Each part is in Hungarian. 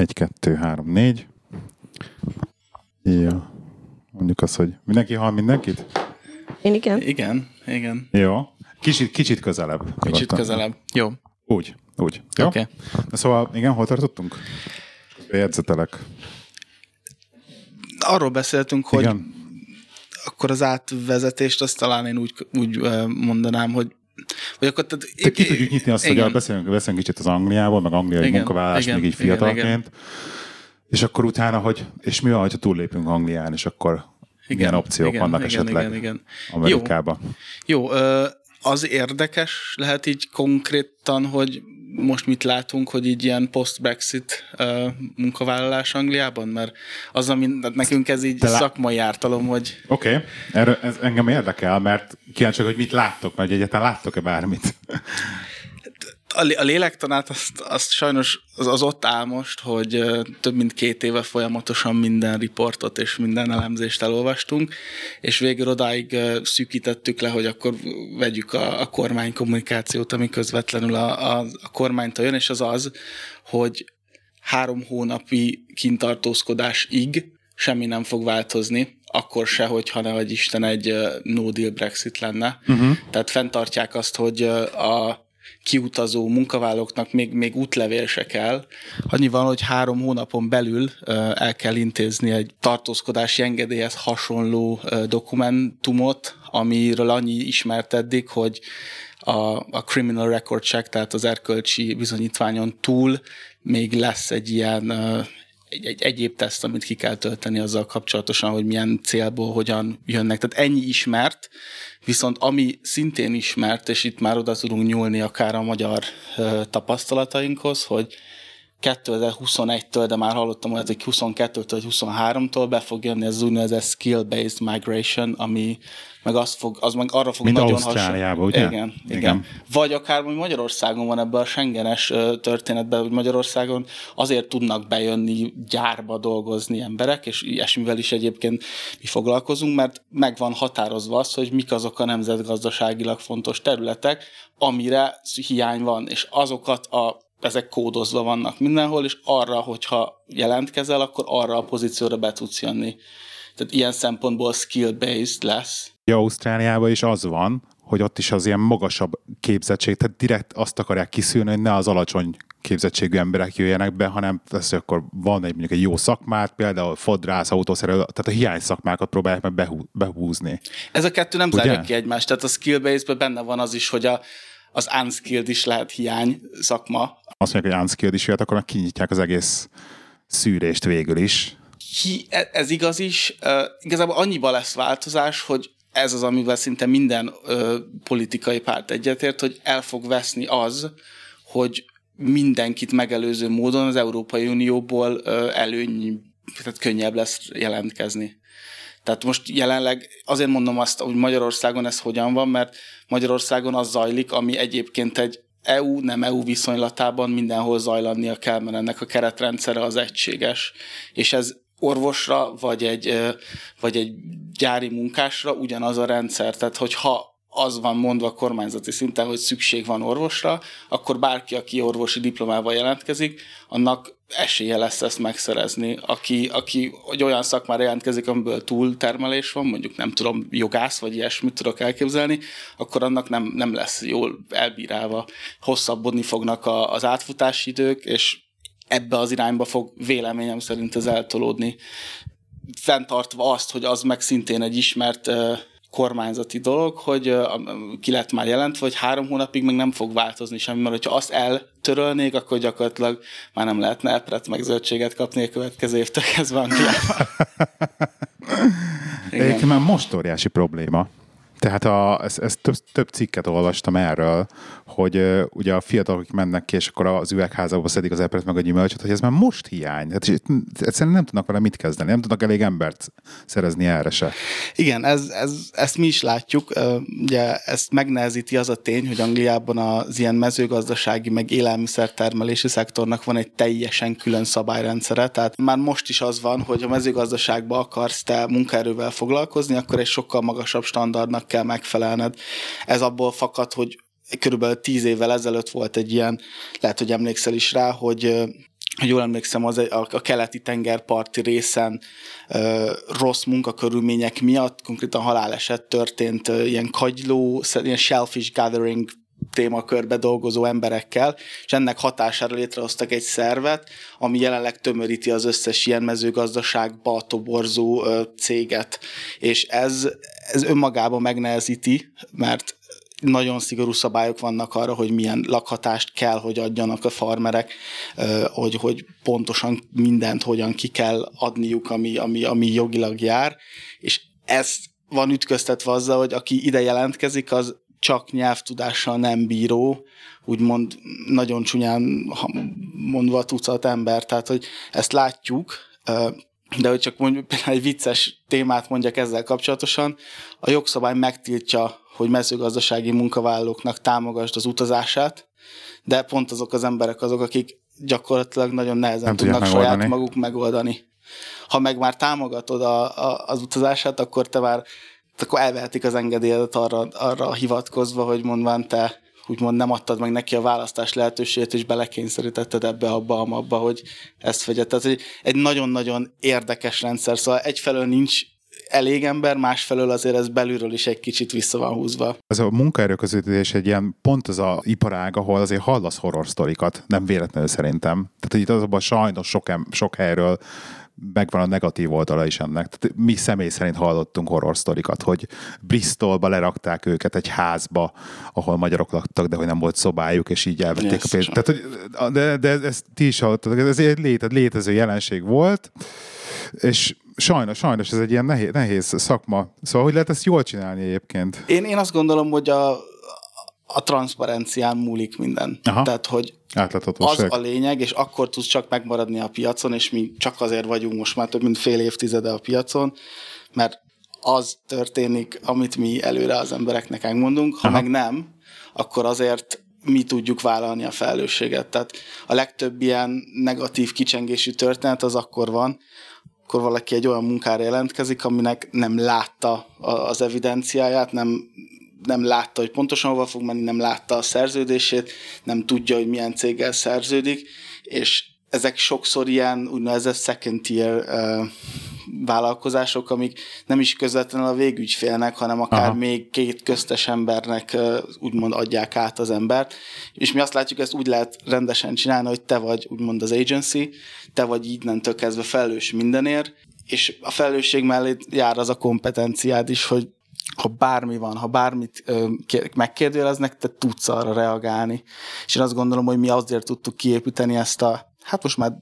Egy, kettő, három, négy. Jó. Mondjuk azt, hogy mindenki hall mindenkit? Én igen. Igen, igen. Jó. Kicsit, kicsit közelebb. Kicsit Nyugodtan. közelebb. Jó. Úgy, úgy. Jó? Oké. Na Szóval, igen, hol tartottunk? Jegyzetelek. Arról beszéltünk, hogy Igen. akkor az átvezetést azt talán én úgy, úgy mondanám, hogy vagy akkor tehát, Te ki tudjuk nyitni azt, igen. hogy beszélünk, beszélünk kicsit az Angliából, meg angliai Igen, munkavállalás igen, még így igen, fiatalként. És akkor utána, hogy, és mi van, ha túllépünk Anglián, és akkor igen, milyen opciók igen, vannak igen, esetleg Igen, igen. Amerikába. Jó, ö, az érdekes lehet így konkrétan, hogy most mit látunk, hogy így ilyen post-Brexit ö, munkavállalás Angliában, mert az, ami nekünk ez így Te lá- szakmai ártalom, hogy Oké, okay. erről ez engem érdekel, mert kíváncsi, vagyok, hogy mit láttok, mert egyáltalán láttok-e bármit? A, lé- a lélektanát azt, azt sajnos az, az ott áll most, hogy több mint két éve folyamatosan minden riportot és minden elemzést elolvastunk, és végül odáig szűkítettük le, hogy akkor vegyük a, a kormány kommunikációt, ami közvetlenül a, a, a kormánytól jön, és az az, hogy három hónapi kintartózkodásig semmi nem fog változni, akkor se, hogyha ne vagy Isten egy no deal Brexit lenne. Uh-huh. Tehát fenntartják azt, hogy a kiutazó munkavállalóknak még, még útlevél se kell. Annyi van, hogy három hónapon belül el kell intézni egy tartózkodási engedélyhez hasonló dokumentumot, amiről annyi ismert eddig, hogy a, a criminal record check, tehát az erkölcsi bizonyítványon túl még lesz egy ilyen egy, egy egyéb teszt, amit ki kell tölteni azzal kapcsolatosan, hogy milyen célból hogyan jönnek. Tehát ennyi ismert, viszont ami szintén ismert, és itt már oda tudunk nyúlni akár a magyar ö, tapasztalatainkhoz, hogy 2021-től, de már hallottam olyat, hogy 22-től vagy 23-tól be fog jönni az úgynevezett skill-based migration, ami meg, azt fog, az meg arra fog Mint nagyon Ausztráliában, ugye? Igen, igen, Igen. Vagy akár hogy Magyarországon van ebben a Schengenes történetben, hogy Magyarországon azért tudnak bejönni gyárba dolgozni emberek, és ilyesmivel is egyébként mi foglalkozunk, mert meg van határozva az, hogy mik azok a nemzetgazdaságilag fontos területek, amire hiány van, és azokat a ezek kódozva vannak mindenhol, és arra, hogyha jelentkezel, akkor arra a pozícióra be tudsz jönni. Tehát ilyen szempontból skill-based lesz. Ja, Ausztráliában is az van, hogy ott is az ilyen magasabb képzettség, tehát direkt azt akarják kiszűrni, hogy ne az alacsony képzettségű emberek jöjjenek be, hanem hogy akkor van egy mondjuk egy jó szakmát, például fodrász, autószerelő, tehát a hiány szakmákat próbálják meg behú, behúzni. Ez a kettő nem Ugye? zárja ki egymást, tehát a skill-based-ben benne van az is, hogy a, az unskilled is lehet hiány szakma. Azt mondják, hogy unskilled is jöhet, akkor meg kinyitják az egész szűrést végül is. Ki, e- ez igaz is. Uh, igazából annyiba lesz változás, hogy ez az, amivel szinte minden uh, politikai párt egyetért, hogy el fog veszni az, hogy mindenkit megelőző módon az Európai Unióból uh, előny, tehát könnyebb lesz jelentkezni. Tehát most jelenleg azért mondom azt, hogy Magyarországon ez hogyan van, mert Magyarországon az zajlik, ami egyébként egy EU, nem EU viszonylatában mindenhol zajlannia kell, mert ennek a keretrendszere az egységes. És ez orvosra, vagy egy, vagy egy gyári munkásra ugyanaz a rendszer. Tehát, hogyha az van mondva kormányzati szinten, hogy szükség van orvosra, akkor bárki, aki orvosi diplomával jelentkezik, annak esélye lesz ezt megszerezni. Aki, aki hogy olyan szakmára jelentkezik, amiből túltermelés van, mondjuk nem tudom, jogász, vagy ilyesmit tudok elképzelni, akkor annak nem, nem lesz jól elbírálva. Hosszabbodni fognak a, az átfutási idők, és ebbe az irányba fog véleményem szerint ez eltolódni. Fenntartva azt, hogy az meg szintén egy ismert kormányzati dolog, hogy ki lett már jelentve, hogy három hónapig még nem fog változni semmi, mert hogyha azt eltörölnék, akkor gyakorlatilag már nem lehetne epret meg zöldséget kapni a következő évtől kezdve Angliában. Egyébként már most óriási probléma. Tehát a, ez, ez több, több cikket olvastam erről, hogy ugye a fiatalok mennek ki, és akkor az üvegházakba szedik az epret meg a gyümölcsöt, hogy ez már most hiány. Hát, és egyszerűen nem tudnak vele mit kezdeni, nem tudnak elég embert szerezni erre se. Igen, ez, ez, ezt mi is látjuk. Ugye ezt megnehezíti az a tény, hogy Angliában az ilyen mezőgazdasági, meg élelmiszertermelési szektornak van egy teljesen külön szabályrendszere. Tehát már most is az van, hogy a mezőgazdaságba akarsz te munkaerővel foglalkozni, akkor egy sokkal magasabb standardnak kell megfelelned. Ez abból fakad, hogy körülbelül tíz évvel ezelőtt volt egy ilyen, lehet, hogy emlékszel is rá, hogy ha jól emlékszem, az a, a keleti tengerparti részen ö, rossz munkakörülmények miatt konkrétan haláleset történt ö, ilyen kagyló, ilyen shellfish gathering témakörbe dolgozó emberekkel, és ennek hatására létrehoztak egy szervet, ami jelenleg tömöríti az összes ilyen mezőgazdaságba toborzó ö, céget. És ez, ez önmagában megnehezíti, mert nagyon szigorú szabályok vannak arra, hogy milyen lakhatást kell, hogy adjanak a farmerek, hogy, hogy pontosan mindent hogyan ki kell adniuk, ami, ami, ami jogilag jár, és ez van ütköztetve azzal, hogy aki ide jelentkezik, az csak nyelvtudással nem bíró, úgymond nagyon csúnyán mondva tucat ember, tehát hogy ezt látjuk, de hogy csak mondjuk például egy vicces témát mondjak ezzel kapcsolatosan, a jogszabály megtiltja, hogy mezőgazdasági munkavállalóknak támogasd az utazását, de pont azok az emberek azok, akik gyakorlatilag nagyon nehezen Nem tudnak megoldani. saját maguk megoldani. Ha meg már támogatod a, a, az utazását, akkor te már akkor elvehetik az engedélyedet arra, arra hivatkozva, hogy mondván te úgymond nem adtad meg neki a választás lehetőségét, és belekényszerítetted ebbe, abba, abba, hogy ezt vegye. Tehát egy, egy nagyon-nagyon érdekes rendszer, szóval egyfelől nincs elég ember, másfelől azért ez belülről is egy kicsit vissza van húzva. Ez a munkaerőközvetítés egy ilyen pont az a iparág, ahol azért hallasz horror sztorikat, nem véletlenül szerintem. Tehát, hogy itt azokban sajnos sok, sok helyről megvan a negatív oldala is ennek. Tehát mi személy szerint hallottunk horror sztorikat, hogy Bristolba lerakták őket egy házba, ahol magyarok laktak, de hogy nem volt szobájuk, és így elvették yes, a pénzt. Tehát, hogy, de, de ezt ti is hallottatok, ez egy létező jelenség volt, és sajnos, sajnos ez egy ilyen nehéz, nehéz szakma. Szóval hogy lehet ezt jól csinálni egyébként? Én, én azt gondolom, hogy a, a transzparencián múlik minden. Aha. Tehát, hogy az a lényeg, és akkor tudsz csak megmaradni a piacon, és mi csak azért vagyunk most már több mint fél évtizede a piacon, mert az történik, amit mi előre az embereknek megmondunk, ha Aha. meg nem, akkor azért mi tudjuk vállalni a felelősséget. Tehát a legtöbb ilyen negatív kicsengésű történet az akkor van, akkor valaki egy olyan munkára jelentkezik, aminek nem látta az evidenciáját, nem, nem látta, hogy pontosan hova fog menni, nem látta a szerződését, nem tudja, hogy milyen céggel szerződik, és ezek sokszor ilyen úgynevezett second tier uh, vállalkozások, amik nem is közvetlenül a végügyfélnek, hanem akár Aha. még két köztes embernek uh, úgymond adják át az embert. És mi azt látjuk, ezt úgy lehet rendesen csinálni, hogy te vagy úgymond az agency, te vagy így nem kezdve felelős mindenért, és a felelősség mellé jár az a kompetenciád is, hogy ha bármi van, ha bármit ö, megkérdőjeleznek, te tudsz arra reagálni. És én azt gondolom, hogy mi azért tudtuk kiépíteni ezt a, hát most már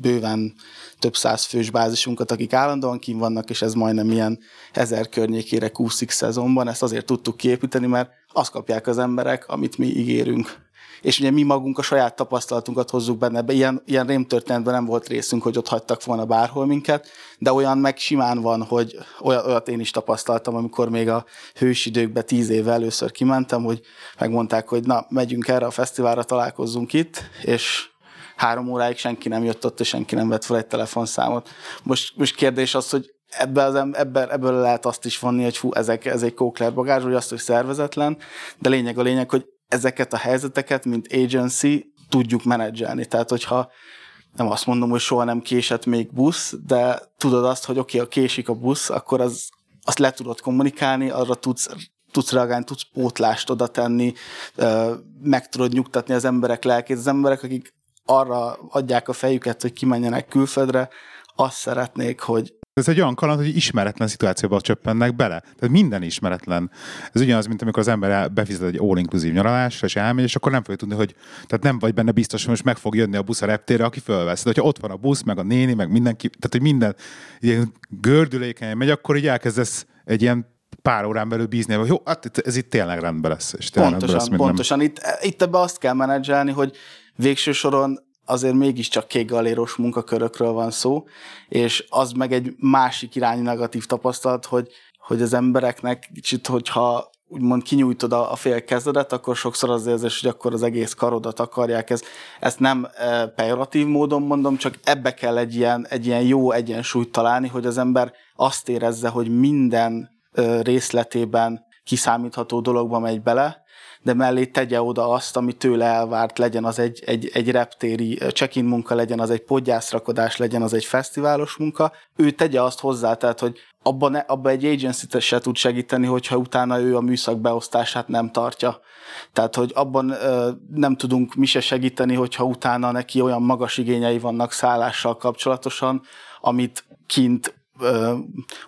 bőven több száz fős bázisunkat, akik állandóan kín vannak, és ez majdnem ilyen ezer környékére kúszik szezonban, ezt azért tudtuk kiépíteni, mert azt kapják az emberek, amit mi ígérünk és ugye mi magunk a saját tapasztalatunkat hozzuk benne. Ilyen, ilyen rémtörténetben nem volt részünk, hogy ott hagytak volna bárhol minket, de olyan meg simán van, hogy olyat, olyat én is tapasztaltam, amikor még a hős időkben tíz éve először kimentem, hogy megmondták, hogy na, megyünk erre a fesztiválra, találkozzunk itt, és három óráig senki nem jött ott, és senki nem vett fel egy telefonszámot. Most, most kérdés az, hogy ebbe az, ebbe, ebből lehet azt is vonni, hogy fú, ezek, ez egy kókler bagázs, vagy azt, hogy szervezetlen, de lényeg a lényeg, hogy ezeket a helyzeteket, mint agency tudjuk menedzselni. Tehát, hogyha nem azt mondom, hogy soha nem késett még busz, de tudod azt, hogy oké, okay, ha késik a busz, akkor az, azt le tudod kommunikálni, arra tudsz tudsz reagálni, tudsz pótlást oda tenni, meg tudod nyugtatni az emberek lelkét. Az emberek, akik arra adják a fejüket, hogy kimenjenek külföldre, azt szeretnék, hogy ez egy olyan kaland, hogy ismeretlen szituációba csöppennek bele. Tehát minden ismeretlen. Ez ugyanaz, mint amikor az ember befizet egy all-inclusive nyaralásra, és elmegy, és akkor nem fogja tudni, hogy tehát nem vagy benne biztos, hogy most meg fog jönni a busz a reptére, aki fölvesz. De hogyha ott van a busz, meg a néni, meg mindenki, tehát hogy minden ilyen gördülékeny megy, akkor így elkezdesz egy ilyen pár órán belül bízni, hogy jó, hát ez itt tényleg rendben lesz. És pontosan, lesz pontosan. Itt, itt ebbe azt kell menedzselni, hogy végső soron azért mégiscsak kékgaléros munkakörökről van szó, és az meg egy másik irányú negatív tapasztalat, hogy, hogy az embereknek kicsit, hogyha úgymond kinyújtod a, a fél kezedet, akkor sokszor az érzés, hogy akkor az egész karodat akarják. Ez, ezt nem e, pejoratív módon mondom, csak ebbe kell egy ilyen, egy ilyen jó egyensúlyt találni, hogy az ember azt érezze, hogy minden e, részletében kiszámítható dologba megy bele, de mellé tegye oda azt, ami tőle elvárt, legyen az egy, egy, egy reptéri check-in munka, legyen az egy podgyászrakodás, legyen az egy fesztiválos munka, ő tegye azt hozzá, tehát hogy abban, abban egy agency se tud segíteni, hogyha utána ő a műszak beosztását nem tartja. Tehát, hogy abban ö, nem tudunk mi se segíteni, hogyha utána neki olyan magas igényei vannak szállással kapcsolatosan, amit kint, ö,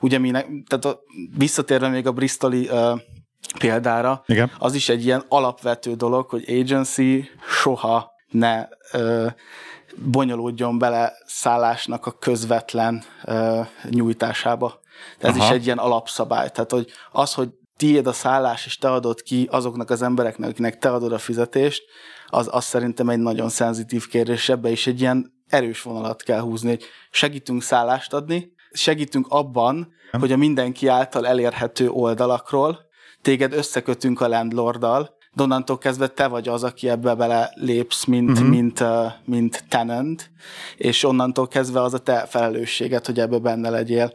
ugye mi, ne, tehát a, visszatérve még a Bristoli ö, példára, Igen. az is egy ilyen alapvető dolog, hogy agency soha ne ö, bonyolódjon bele szállásnak a közvetlen ö, nyújtásába. Ez Aha. is egy ilyen alapszabály. Tehát, hogy az, hogy tiéd a szállás, és te adod ki azoknak az embereknek, akinek te adod a fizetést, az, az szerintem egy nagyon szenzitív kérdés, ebbe is egy ilyen erős vonalat kell húzni, hogy segítünk szállást adni, segítünk abban, Nem. hogy a mindenki által elérhető oldalakról téged összekötünk a landlorddal, de onnantól kezdve te vagy az, aki ebbe bele lépsz, mint, uh-huh. mint, uh, mint tenant, és onnantól kezdve az a te felelősséged, hogy ebbe benne legyél.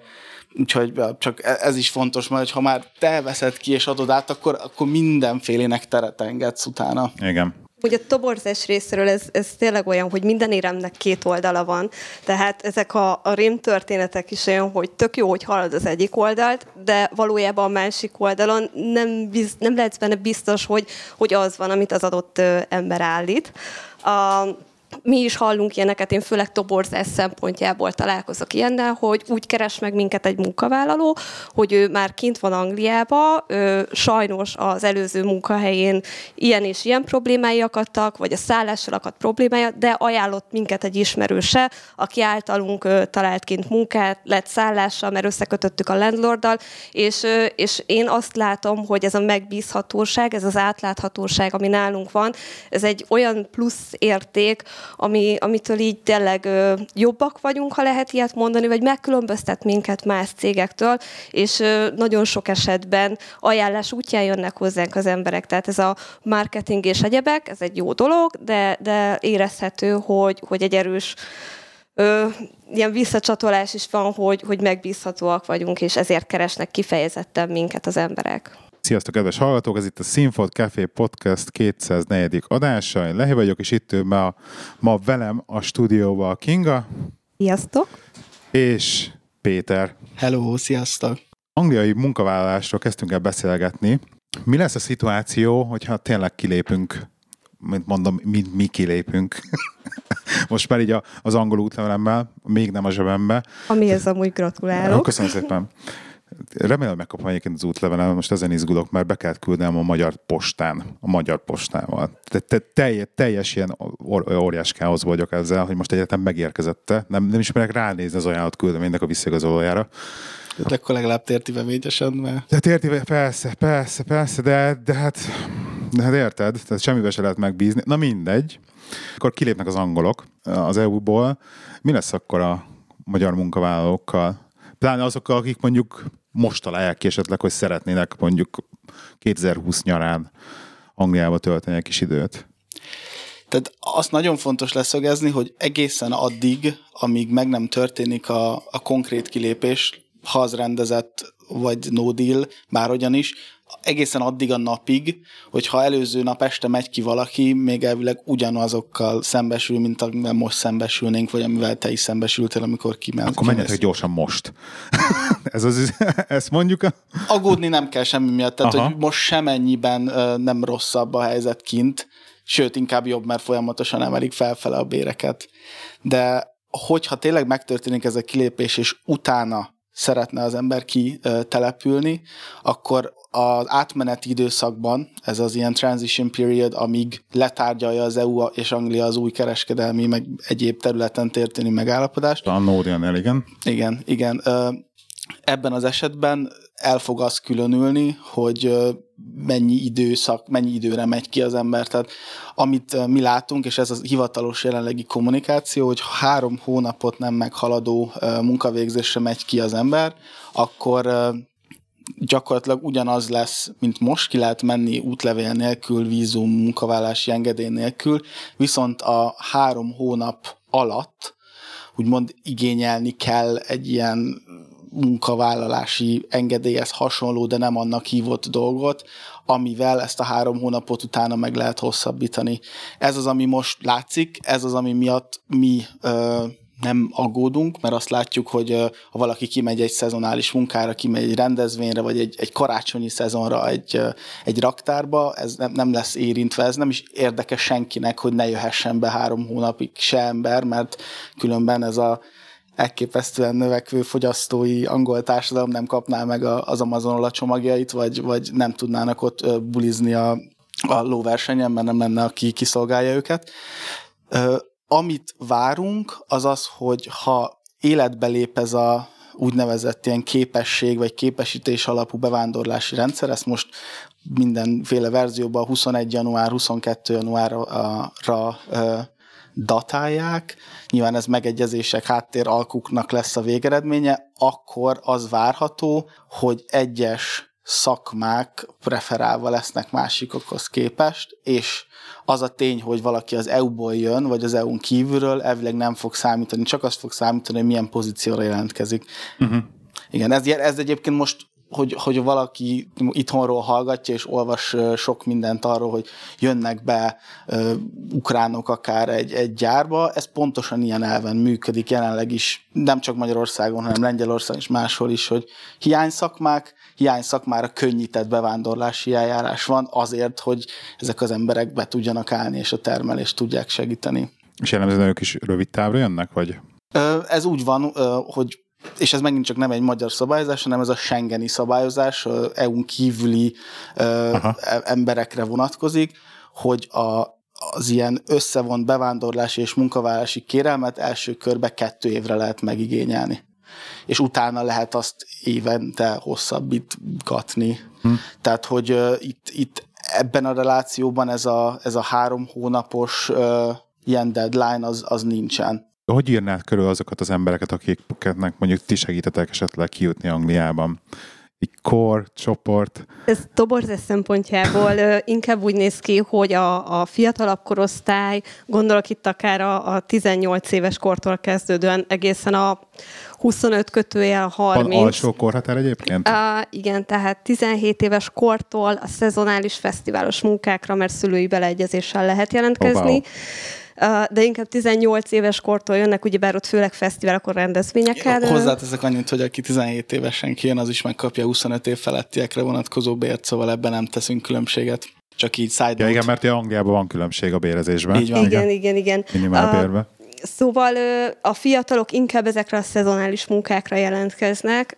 Úgyhogy csak e- ez is fontos, mert ha már te veszed ki és adod át, akkor, akkor mindenfélének teret engedsz utána. Igen. Ugye a toborzás részéről ez, ez tényleg olyan, hogy minden éremnek két oldala van, tehát ezek a, a rém történetek is olyan, hogy tök jó, hogy hallod az egyik oldalt, de valójában a másik oldalon nem, biz, nem lehetsz benne biztos, hogy, hogy az van, amit az adott ember állít. A, mi is hallunk ilyeneket, én főleg toborzás szempontjából találkozok ilyennel, hogy úgy keres meg minket egy munkavállaló, hogy ő már kint van Angliába, ő, sajnos az előző munkahelyén ilyen és ilyen problémái akadtak, vagy a szállással akadt problémája, de ajánlott minket egy ismerőse, aki általunk ő, talált kint munkát, lett szállással, mert összekötöttük a landlorddal, és, ő, és én azt látom, hogy ez a megbízhatóság, ez az átláthatóság, ami nálunk van, ez egy olyan plusz érték, ami, amitől így tényleg ö, jobbak vagyunk, ha lehet ilyet mondani, vagy megkülönböztet minket más cégektől, és ö, nagyon sok esetben ajánlás útján jönnek hozzánk az emberek. Tehát ez a marketing és egyebek, ez egy jó dolog, de, de érezhető, hogy, hogy egy erős ö, ilyen visszacsatolás is van, hogy, hogy megbízhatóak vagyunk, és ezért keresnek kifejezetten minket az emberek. Sziasztok, kedves hallgatók! Ez itt a Sinfot Café Podcast 204. adása. Én Lehi vagyok, és itt ő ma, ma velem a stúdióban a Kinga. Sziasztok! És Péter. Hello, sziasztok! Angliai munkavállalásról kezdtünk el beszélgetni. Mi lesz a szituáció, hogyha tényleg kilépünk mint mondom, mi, mi kilépünk. Most már így az angol útlevelemmel, még nem a zsebembe. Ami ez amúgy gratulálok. Köszönöm szépen. Remélem megkapom egyébként az útlevelem, most ezen izgulok, mert be kellett küldnem a magyar postán, a magyar postával. Te, te, teljes, teljes ilyen óriás káosz vagyok ezzel, hogy most egyetem megérkezette. Nem, nem ismerek ránézni az ajánlott küldeménynek a visszigazolójára. Tehát akkor legalább tértive végyesen, mert... De tértive, persze, persze, persze, de, de hát, de hát érted, tehát semmibe se lehet megbízni. Na mindegy. Akkor kilépnek az angolok az EU-ból. Mi lesz akkor a magyar munkavállalókkal? Pláne azokkal, akik mondjuk most találják ki esetleg, hogy szeretnének mondjuk 2020 nyarán Angliába tölteni egy kis időt. Tehát azt nagyon fontos leszögezni, hogy egészen addig, amíg meg nem történik a, a konkrét kilépés, ha az rendezett vagy no deal, bárhogyan is, egészen addig a napig, hogy ha előző nap este megy ki valaki, még elvileg ugyanazokkal szembesül, mint amivel most szembesülnénk, vagy amivel te is szembesültél, amikor kiment. Akkor menjetek gyorsan most. Ez az, ezt mondjuk? A... Aggódni nem kell semmi miatt, tehát Aha. hogy most semennyiben nem rosszabb a helyzet kint, sőt, inkább jobb, mert folyamatosan emelik felfele a béreket. De hogyha tényleg megtörténik ez a kilépés, és utána szeretne az ember kitelepülni, akkor az átmeneti időszakban, ez az ilyen transition period, amíg letárgyalja az EU és Anglia az új kereskedelmi, meg egyéb területen történő megállapodást. A Nódian igen. Igen, igen. Ebben az esetben el fog az különülni, hogy mennyi időszak, mennyi időre megy ki az ember. Tehát amit mi látunk, és ez a hivatalos jelenlegi kommunikáció, hogy három hónapot nem meghaladó munkavégzésre megy ki az ember, akkor gyakorlatilag ugyanaz lesz, mint most ki lehet menni útlevél nélkül, vízum, munkavállási engedély nélkül, viszont a három hónap alatt úgymond igényelni kell egy ilyen munkavállalási engedélyhez hasonló, de nem annak hívott dolgot, amivel ezt a három hónapot utána meg lehet hosszabbítani. Ez az, ami most látszik, ez az, ami miatt mi ö, nem aggódunk, mert azt látjuk, hogy ha valaki kimegy egy szezonális munkára, kimegy egy rendezvényre, vagy egy, egy karácsonyi szezonra, egy, egy raktárba, ez nem, nem lesz érintve, ez nem is érdekes senkinek, hogy ne jöhessen be három hónapig se ember, mert különben ez a elképesztően növekvő fogyasztói angol társadalom nem kapná meg az Amazon a csomagjait, vagy, vagy nem tudnának ott bulizni a, a lóversenyen, mert nem lenne, aki kiszolgálja őket. Amit várunk, az az, hogy ha életbe lép ez a úgynevezett ilyen képesség vagy képesítés alapú bevándorlási rendszer, ezt most mindenféle verzióban 21 január, 22 januárra datálják, nyilván ez megegyezések, háttér alkuknak lesz a végeredménye, akkor az várható, hogy egyes szakmák preferálva lesznek másikokhoz képest, és az a tény, hogy valaki az EU-ból jön, vagy az EU-n kívülről, elvileg nem fog számítani, csak azt fog számítani, hogy milyen pozícióra jelentkezik. Uh-huh. Igen, ez, ez egyébként most hogy, hogy valaki itthonról hallgatja és olvas sok mindent arról, hogy jönnek be uh, ukránok akár egy, egy gyárba, ez pontosan ilyen elven működik jelenleg is, nem csak Magyarországon, hanem Lengyelországon és máshol is, hogy hiány szakmák, hiány szakmára könnyített bevándorlási eljárás van azért, hogy ezek az emberek be tudjanak állni és a termelést tudják segíteni. És jellemzően ők is rövid távra jönnek, vagy? Ez úgy van, hogy és ez megint csak nem egy magyar szabályozás, hanem ez a Schengeni szabályozás, EU-n kívüli Aha. E, emberekre vonatkozik, hogy a, az ilyen összevont bevándorlási és munkavállalási kérelmet első körbe kettő évre lehet megigényelni. És utána lehet azt évente hosszabbítgatni. Hm. Tehát, hogy uh, itt, itt ebben a relációban ez a, ez a három hónapos uh, ilyen deadline az, az nincsen. Hogy írnád körül azokat az embereket, akiknek mondjuk ti segítetek esetleg kijutni Angliában? Egy kor, csoport? Ez toborzás szempontjából inkább úgy néz ki, hogy a, a fiatalabb korosztály, gondolok itt akár a, a 18 éves kortól kezdődően egészen a 25 kötőjel 30. Van alsó korhatár egyébként? Uh, igen, tehát 17 éves kortól a szezonális fesztiválos munkákra, mert szülői beleegyezéssel lehet jelentkezni. Oh, wow de inkább 18 éves kortól jönnek, ugyebár ott főleg fesztiválokon rendezvényeken. Hozzáteszek annyit, hogy aki 17 évesen kijön, az is megkapja 25 év felettiekre vonatkozó bért, szóval ebben nem teszünk különbséget. Csak így side ja, igen, mert Angliában van különbség a bérezésben. Így van. Igen, igen, igen. Minimál bérbe. Szóval a fiatalok inkább ezekre a szezonális munkákra jelentkeznek,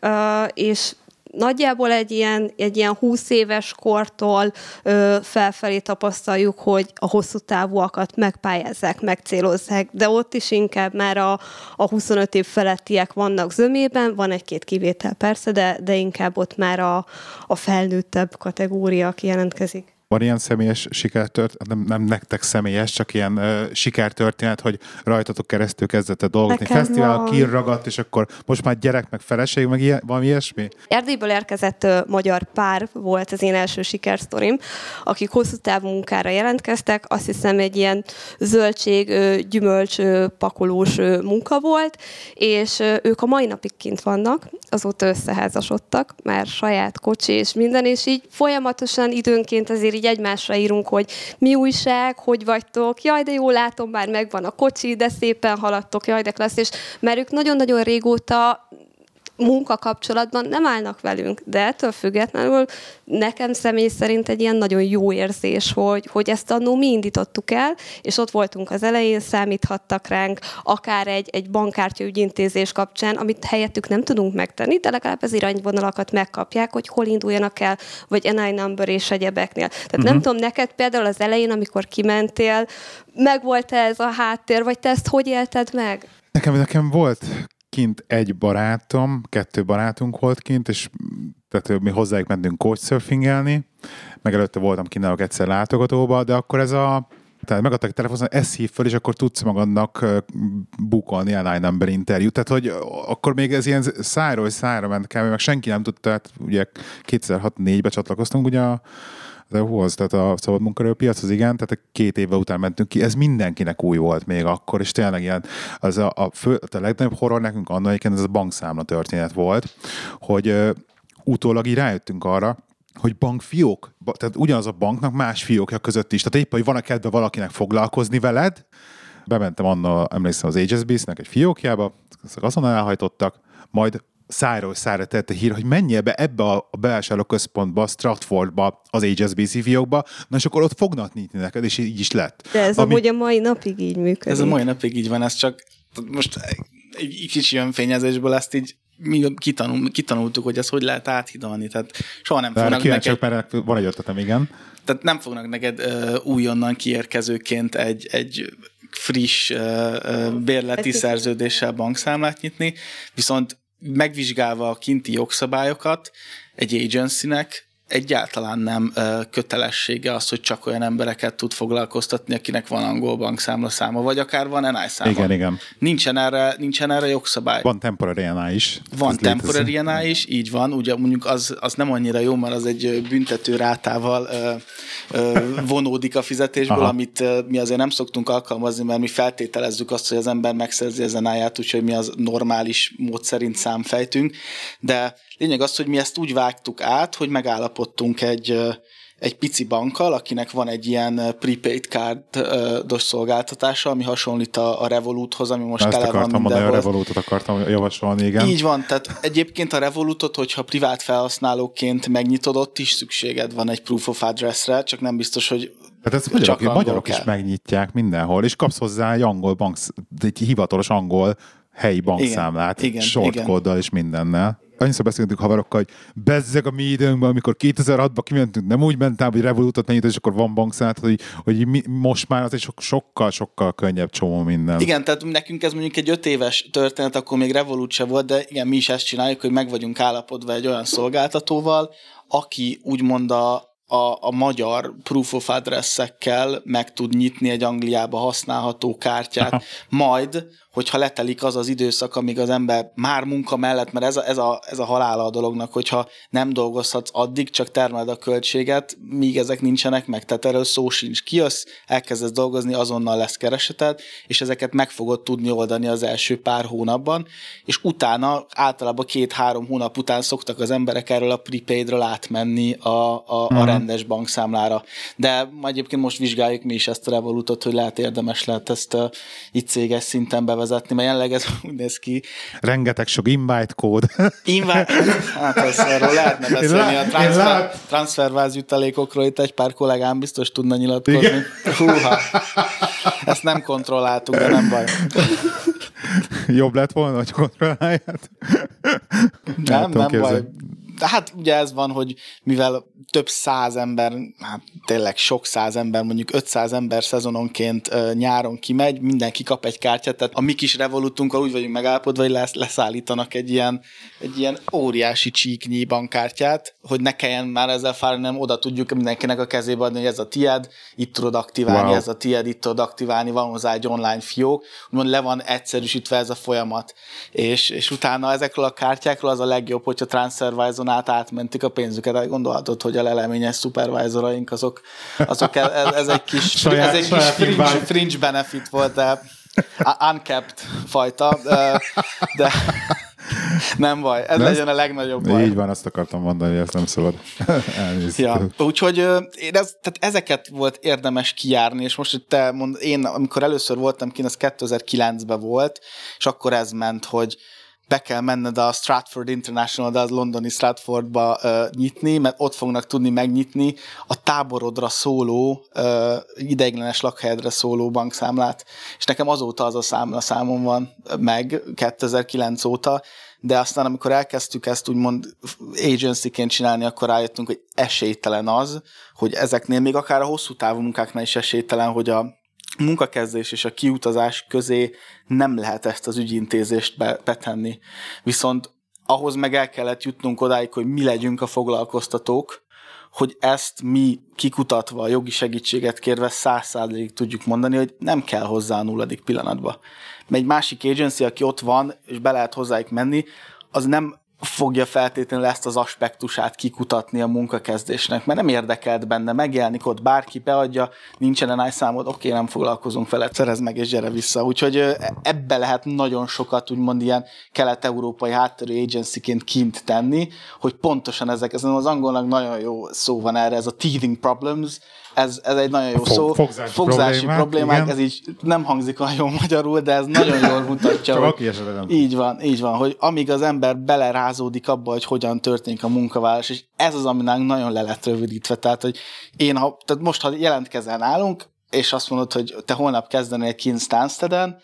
és nagyjából egy ilyen, egy ilyen 20 éves kortól ö, felfelé tapasztaljuk, hogy a hosszú távúakat megpályázzák, megcélozzák, de ott is inkább már a, a 25 év felettiek vannak zömében, van egy-két kivétel persze, de, de inkább ott már a, a felnőttebb kategória jelentkezik. Van ilyen személyes sikertörténet, nem, nem nektek személyes, csak ilyen uh, sikertörténet, hogy rajtatok keresztül kezdett dolgozni. Nekem Fesztivál van. kiragadt, és akkor most már gyerek, meg feleség, meg ilyen, valami ilyesmi? Erdélyből érkezett uh, magyar pár volt az én első sikersztorim, akik hosszú távú munkára jelentkeztek. Azt hiszem egy ilyen zöldség, uh, gyümölcs uh, pakolós uh, munka volt, és uh, ők a mai napig kint vannak, azóta összeházasodtak, már saját kocsi és minden, és így folyamatosan időnként azért így egymásra írunk, hogy mi újság, hogy vagytok, jaj, de jól látom, már megvan a kocsi, de szépen haladtok, jaj, de klassz, és mert ők nagyon-nagyon régóta munkakapcsolatban nem állnak velünk, de ettől függetlenül nekem személy szerint egy ilyen nagyon jó érzés, hogy, hogy ezt annó mi indítottuk el, és ott voltunk az elején, számíthattak ránk, akár egy, egy bankkártya ügyintézés kapcsán, amit helyettük nem tudunk megtenni, de legalább az irányvonalakat megkapják, hogy hol induljanak el, vagy NI number és egyebeknél. Tehát uh-huh. nem mhm. tudom, neked például az elején, amikor kimentél, meg volt -e ez a háttér, vagy te ezt hogy élted meg? Nekem, nekem volt kint egy barátom, kettő barátunk volt kint, és tehát mi hozzájuk mentünk couchsurfingelni, meg előtte voltam kint egyszer látogatóba, de akkor ez a tehát megadtak egy telefon, ezt hív fel, és akkor tudsz magadnak bukolni a number interjú. Tehát, hogy akkor még ez ilyen szájról szájra ment kell, meg senki nem tudta, tehát ugye 2006-4-ben csatlakoztunk ugye a az EU-hoz, tehát a szabad munkaerőpiachoz, igen, tehát két évvel után mentünk ki, ez mindenkinek új volt még akkor, és tényleg ilyen, az a, a, fő, a legnagyobb horror nekünk annak ez a bankszámla történet volt, hogy uh, utólag így rájöttünk arra, hogy bankfiók, tehát ugyanaz a banknak más fiókja között is. Tehát épp, hogy van a kedve valakinek foglalkozni veled, bementem annól, emlékszem az HSBC-nek egy fiókjába, azonnal elhajtottak, majd szájról szájra tette hír, hogy menjél be ebbe a bevásárlóközpontba, Stratfordba, az HSBC fiókba, na és akkor ott fognak nyitni neked, és így is lett. De ez Ami... amúgy a mai napig így működik. Ez a mai napig így van, ez csak most egy kicsi önfényezésből ezt így mi kitanul, kitanultuk, hogy ezt hogy lehet áthidalni, tehát soha nem De fognak neked... mert van egy ötletem, igen. Tehát nem fognak neked uh, újonnan kiérkezőként egy, egy friss uh, bérleti szerződéssel bankszámlát nyitni, viszont megvizsgálva a kinti jogszabályokat egy agencynek egyáltalán nem kötelessége az, hogy csak olyan embereket tud foglalkoztatni, akinek van angol bankszámla száma, vagy akár van NI száma. Igen, igen. Nincsen erre, nincsen erre jogszabály. Van temporary NI is. Van temporary NI is, így van. Ugye mondjuk az, az nem annyira jó, mert az egy büntető rátával ö, ö, vonódik a fizetésből, Aha. amit ö, mi azért nem szoktunk alkalmazni, mert mi feltételezzük azt, hogy az ember megszerzi az NI-ját, úgyhogy mi az normális mód szerint számfejtünk, de Lényeg az, hogy mi ezt úgy vágtuk át, hogy megállapodtunk egy, egy pici bankkal, akinek van egy ilyen prepaid dos szolgáltatása, ami hasonlít a, a Revoluthoz, ami most tele van mindenhol. a Revolutot akartam javasolni, igen. Így van, tehát egyébként a Revolutot, hogyha privát felhasználóként megnyitod, ott is szükséged van egy proof of address-re, csak nem biztos, hogy tehát ezt magyarok, magyarok is megnyitják mindenhol, és kapsz hozzá egy angol bank, egy hivatalos angol helyi bankszámlát, igen, shortcode és mindennel annyiszor beszéltünk haverokkal, hogy bezzeg a mi időnkben, amikor 2006-ban kimentünk, nem úgy mentál, hogy Revolutot mennyit, és akkor van bankszámlát, hogy, hogy mi, most már az egy sokkal, sokkal könnyebb csomó minden. Igen, tehát nekünk ez mondjuk egy öt éves történet, akkor még Revolut se volt, de igen, mi is ezt csináljuk, hogy meg vagyunk állapodva egy olyan szolgáltatóval, aki úgymond a, a, a magyar proof of address-ekkel meg tud nyitni egy Angliába használható kártyát, majd hogyha letelik az az időszak, amíg az ember már munka mellett, mert ez a, ez a, ez a halála a dolognak, hogyha nem dolgozhatsz addig, csak termeled a költséget, míg ezek nincsenek meg. Tehát erről szó sincs. Kijössz, elkezdesz dolgozni, azonnal lesz kereseted, és ezeket meg fogod tudni oldani az első pár hónapban, és utána általában két-három hónap után szoktak az emberek erről a prepaidről átmenni a, a, a mhm. rendes bankszámlára. De egyébként most vizsgáljuk mi is ezt a Revolutot, hogy lehet érdemes lehet ezt uh, itt céges szinten bevezetni bevezetni, mert jelenleg ez úgy néz ki. Rengeteg sok invite kód. Invite, hát erről lehetne beszélni a transfer, transferváz jutalékokról, itt egy pár kollégám biztos tudna nyilatkozni. Igen. Húha, ezt nem kontrolláltuk, de nem baj. Jobb lett volna, hogy kontrollálják. Nem, nem, nem baj hát ugye ez van, hogy mivel több száz ember, hát tényleg sok száz ember, mondjuk 500 ember szezononként nyáron kimegy, mindenki kap egy kártyát, tehát a mi kis revolutunkkal úgy vagyunk megállapodva, hogy lesz, leszállítanak egy ilyen, egy ilyen óriási csíknyi bankkártyát, hogy ne kelljen már ezzel fáradni, nem oda tudjuk mindenkinek a kezébe adni, hogy ez a tied, itt tudod aktiválni, wow. ez a tied, itt tudod aktiválni, van hozzá egy online fiók, úgymond le van egyszerűsítve ez a folyamat, és, és utána ezekről a kártyákról az a legjobb, hogyha TransferWise azon át átmentik a pénzüket. Gondolhatod, hogy a leleményes szupervájzoraink azok, azok ez, ez, egy kis, saját, ez egy kis fringe, fringe benefit volt, de uncapped fajta, de, de nem baj, ez nem? legyen a legnagyobb baj. Így van, azt akartam mondani, hogy ezt nem szabad. Ja, Úgyhogy én ez, tehát ezeket volt érdemes kijárni, és most, hogy te mond, én amikor először voltam kint, az 2009-ben volt, és akkor ez ment, hogy be kell menned a Stratford International, de az londoni Stratfordba uh, nyitni, mert ott fognak tudni megnyitni a táborodra szóló, uh, ideiglenes lakhelyedre szóló bankszámlát. És nekem azóta az a számla számom van meg, 2009 óta, de aztán amikor elkezdtük ezt úgymond agency-ként csinálni, akkor rájöttünk, hogy esélytelen az, hogy ezeknél még akár a hosszú távú munkáknál is esélytelen, hogy a munkakezdés és a kiutazás közé nem lehet ezt az ügyintézést betenni. Viszont ahhoz meg el kellett jutnunk odáig, hogy mi legyünk a foglalkoztatók, hogy ezt mi kikutatva, jogi segítséget kérve száz tudjuk mondani, hogy nem kell hozzá a nulladik pillanatba. Mert egy másik agency, aki ott van, és be lehet hozzájuk menni, az nem fogja feltétlenül ezt az aspektusát kikutatni a munkakezdésnek, mert nem érdekelt benne, megjelenik ott bárki, beadja, nincsen NI számod, oké, nem foglalkozunk vele, szerez meg és gyere vissza. Úgyhogy ebbe lehet nagyon sokat, úgymond ilyen kelet-európai hátterű agencyként kint tenni, hogy pontosan ezek, ezen az angolnak nagyon jó szó van erre, ez a teething problems, ez, ez egy nagyon jó Fog, szó. Fogzási, fogzási problémák, problémák ez így nem hangzik olyan jól magyarul, de ez nagyon jól mutatja. Csak hogy, aki. Így van, így van, hogy amíg az ember belerázódik abba, hogy hogyan történik a munkavállalás, és ez az, ami nagyon le lett rövidítve. Tehát, hogy én, ha, tehát most, ha jelentkezel nálunk, és azt mondod, hogy te holnap kezdenél kint Stansteden,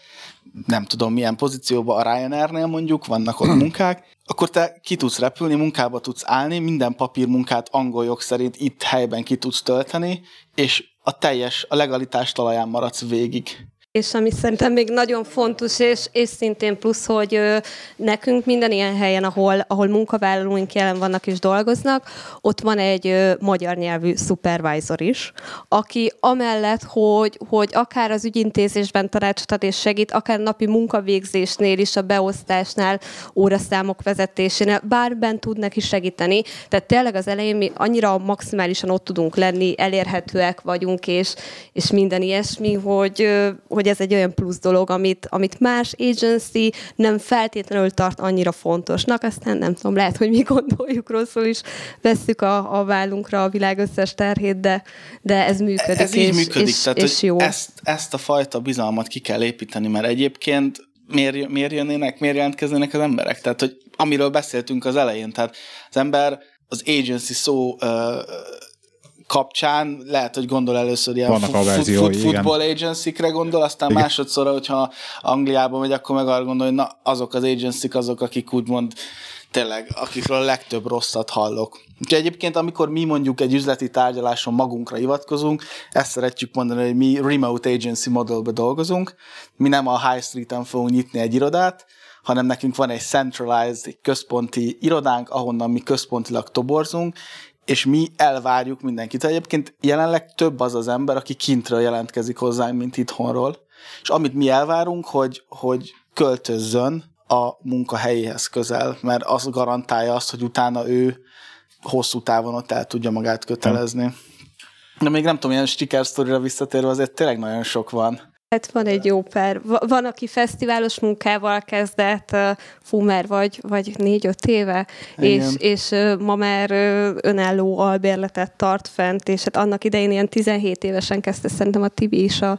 nem tudom milyen pozícióban, a Ryanair-nél mondjuk, vannak ott munkák, akkor te ki tudsz repülni, munkába tudsz állni, minden papírmunkát angol jog szerint itt helyben ki tudsz tölteni, és a teljes, a legalitás talaján maradsz végig. És ami szerintem még nagyon fontos, és, és szintén plusz, hogy ö, nekünk minden ilyen helyen, ahol, ahol munkavállalóink jelen vannak és dolgoznak, ott van egy ö, magyar nyelvű supervisor is, aki amellett, hogy, hogy akár az ügyintézésben tanácsot ad és segít, akár napi munkavégzésnél is, a beosztásnál, óraszámok vezetésénél, bárben tud neki segíteni. Tehát tényleg az elején mi annyira maximálisan ott tudunk lenni, elérhetőek vagyunk, és, és minden ilyesmi, hogy, hogy hogy ez egy olyan plusz dolog, amit, amit más agency nem feltétlenül tart annyira fontosnak, aztán nem tudom, lehet, hogy mi gondoljuk rosszul is, vesszük a, a vállunkra a világ összes terhét, de, de ez működik. Ez és, így működik, és, tehát és jó. Ezt, ezt a fajta bizalmat ki kell építeni, mert egyébként miért, miért jönnének, miért jelentkeznének az emberek? Tehát, hogy amiről beszéltünk az elején, tehát az ember az agency szó uh, kapcsán lehet, hogy gondol először ilyen Vannak a verziói, football agency-kre gondol, aztán igen. másodszor, hogyha Angliában megy, akkor meg arra gondol, hogy na, azok az agency azok, akik úgymond tényleg, akikről a legtöbb rosszat hallok. Úgyhogy egyébként, amikor mi mondjuk egy üzleti tárgyaláson magunkra hivatkozunk, ezt szeretjük mondani, hogy mi remote agency modellbe dolgozunk, mi nem a high street-en fogunk nyitni egy irodát, hanem nekünk van egy centralized, egy központi irodánk, ahonnan mi központilag toborzunk, és mi elvárjuk mindenkit. Egyébként jelenleg több az az ember, aki kintről jelentkezik hozzánk, mint itthonról. És amit mi elvárunk, hogy, hogy költözzön a munkahelyéhez közel, mert az garantálja azt, hogy utána ő hosszú távon ott el tudja magát kötelezni. De még nem tudom, ilyen sikersztorira visszatérve azért tényleg nagyon sok van. Hát van egy jó pár. Van, aki fesztiválos munkával kezdett, fú, már vagy, vagy négy-öt éve, és, és ma már önálló albérletet tart fent, és hát annak idején ilyen 17 évesen kezdte szerintem a Tibi is a,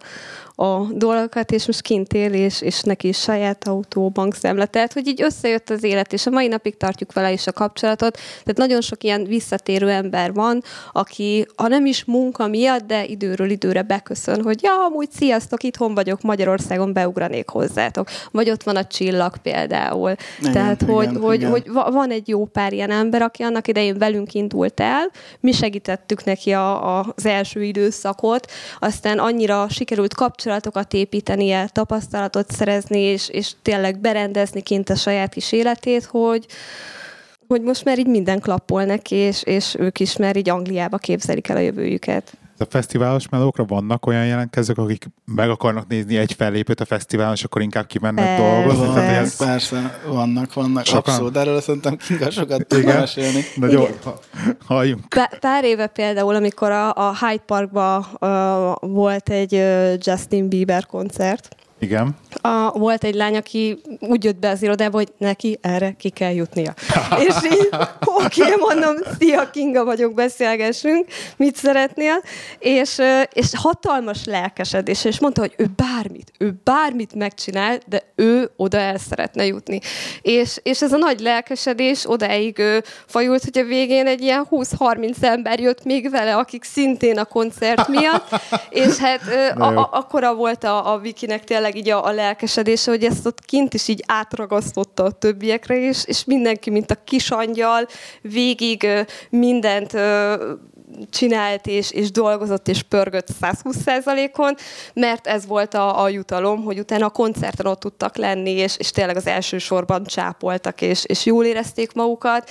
a dolgokat, és most kint él, és, és neki is saját autó, bankszemle. Tehát, hogy így összejött az élet, és a mai napig tartjuk vele is a kapcsolatot. Tehát nagyon sok ilyen visszatérő ember van, aki, ha nem is munka miatt, de időről időre beköszön, hogy ja, amúgy sziasztok, itthon vagyok, Magyarországon beugranék hozzátok. Vagy ott van a csillag például. Igen, Tehát, igen, hogy, igen. Hogy, hogy van egy jó pár ilyen ember, aki annak idején velünk indult el, mi segítettük neki a, a, az első időszakot, aztán annyira sikerült kapcsolatban, kapcsolatokat építenie, tapasztalatot szerezni, és, és tényleg berendezni kint a saját kis életét, hogy, hogy most már így minden klappol neki, és, és ők is már így Angliába képzelik el a jövőjüket. A fesztiválos melókra vannak olyan jelentkezők, akik meg akarnak nézni egy fellépőt a fesztiválon, és akkor inkább kimennek persze, dolgozni. Persze. Tehát ez... persze, vannak, vannak, Sokan? abszolút. Erről szerintem Kinga sokat tud mesélni. Na jó, halljunk. Pár, pár éve például, amikor a, a Hyde Parkban uh, volt egy uh, Justin Bieber koncert, igen. A, volt egy lány, aki úgy jött be az irodába, hogy neki erre ki kell jutnia. és így, oké, okay, mondom, szia, Kinga vagyok, beszélgessünk, mit szeretnél? És, és hatalmas lelkesedés, és mondta, hogy ő bármit, ő bármit megcsinál, de ő oda el szeretne jutni. És, és ez a nagy lelkesedés odáig fajult, hogy a végén egy ilyen 20-30 ember jött még vele, akik szintén a koncert miatt, és hát a, a, akkora volt a, a Vikinek tényleg tényleg így a, a lelkesedése, hogy ezt ott kint is így átragasztotta a többiekre is, és mindenki, mint a kisangyal, végig mindent csinált és, és dolgozott és pörgött 120%-on, mert ez volt a, a jutalom, hogy utána a koncerten ott tudtak lenni, és, és tényleg az első sorban csápoltak, és, és jól érezték magukat.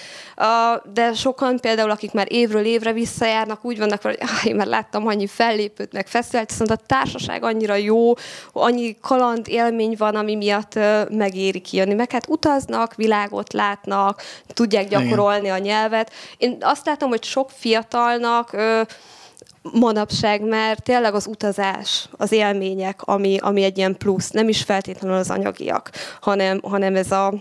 De sokan például, akik már évről évre visszajárnak, úgy vannak, hogy ah, én már láttam annyi fellépőt, meg fesztivált, viszont a társaság annyira jó, annyi kaland élmény van, ami miatt megéri kijönni. Meg hát utaznak, világot látnak, tudják gyakorolni Igen. a nyelvet. Én azt látom, hogy sok fiatalnak manapság, mert tényleg az utazás, az élmények, ami, ami egy ilyen plusz, nem is feltétlenül az anyagiak, hanem, hanem ez a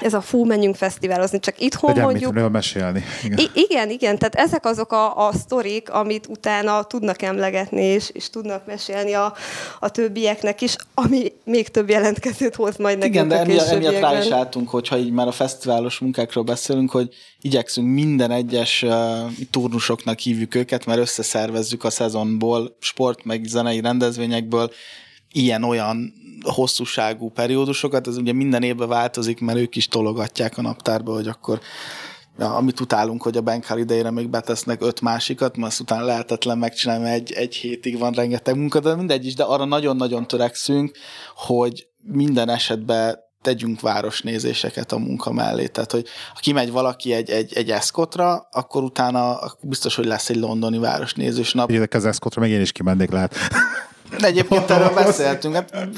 ez a fú, menjünk fesztiválozni, csak itthon Legyen mondjuk... Mit mesélni. Igen. I- igen, igen, tehát ezek azok a, a sztorik, amit utána tudnak emlegetni, és, és tudnak mesélni a, a többieknek is, ami még több jelentkezőt hoz majd nekünk Igen, de emiatt, emiatt rá is álltunk, hogyha így már a fesztiválos munkákról beszélünk, hogy igyekszünk minden egyes uh, turnusoknak hívjuk őket, mert összeszervezzük a szezonból, sport meg zenei rendezvényekből ilyen-olyan hosszúságú periódusokat, ez ugye minden évben változik, mert ők is tologatják a naptárba, hogy akkor ja, amit utálunk, hogy a Bank idejére még betesznek öt másikat, mert azt utána lehetetlen megcsinálni, mert egy, egy hétig van rengeteg munka, de mindegy is, de arra nagyon-nagyon törekszünk, hogy minden esetben tegyünk városnézéseket a munka mellé. Tehát, hogy ha kimegy valaki egy, egy, egy eszkotra, akkor utána biztos, hogy lesz egy londoni városnézős nap. Érdek az eszkotra, meg én is kimennék lehet. De egyébként erről beszéltünk, hát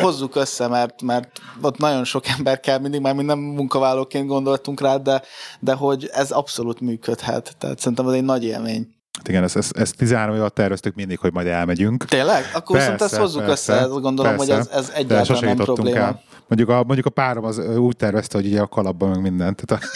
hozzuk össze, mert, mert ott nagyon sok ember kell, mindig már minden munkavállalóként gondoltunk rá, de, de hogy ez abszolút működhet. Tehát szerintem ez egy nagy élmény. Hát igen, ezt, ezt, ezt 13 éve terveztük mindig, hogy majd elmegyünk. Tényleg? Akkor persze, viszont ezt hozzuk persze, össze, ezt gondolom, persze, hogy ez, ez egyáltalán nem probléma. El. Mondjuk a, mondjuk a párom az úgy tervezte, hogy ugye a kalapban meg mindent, tehát a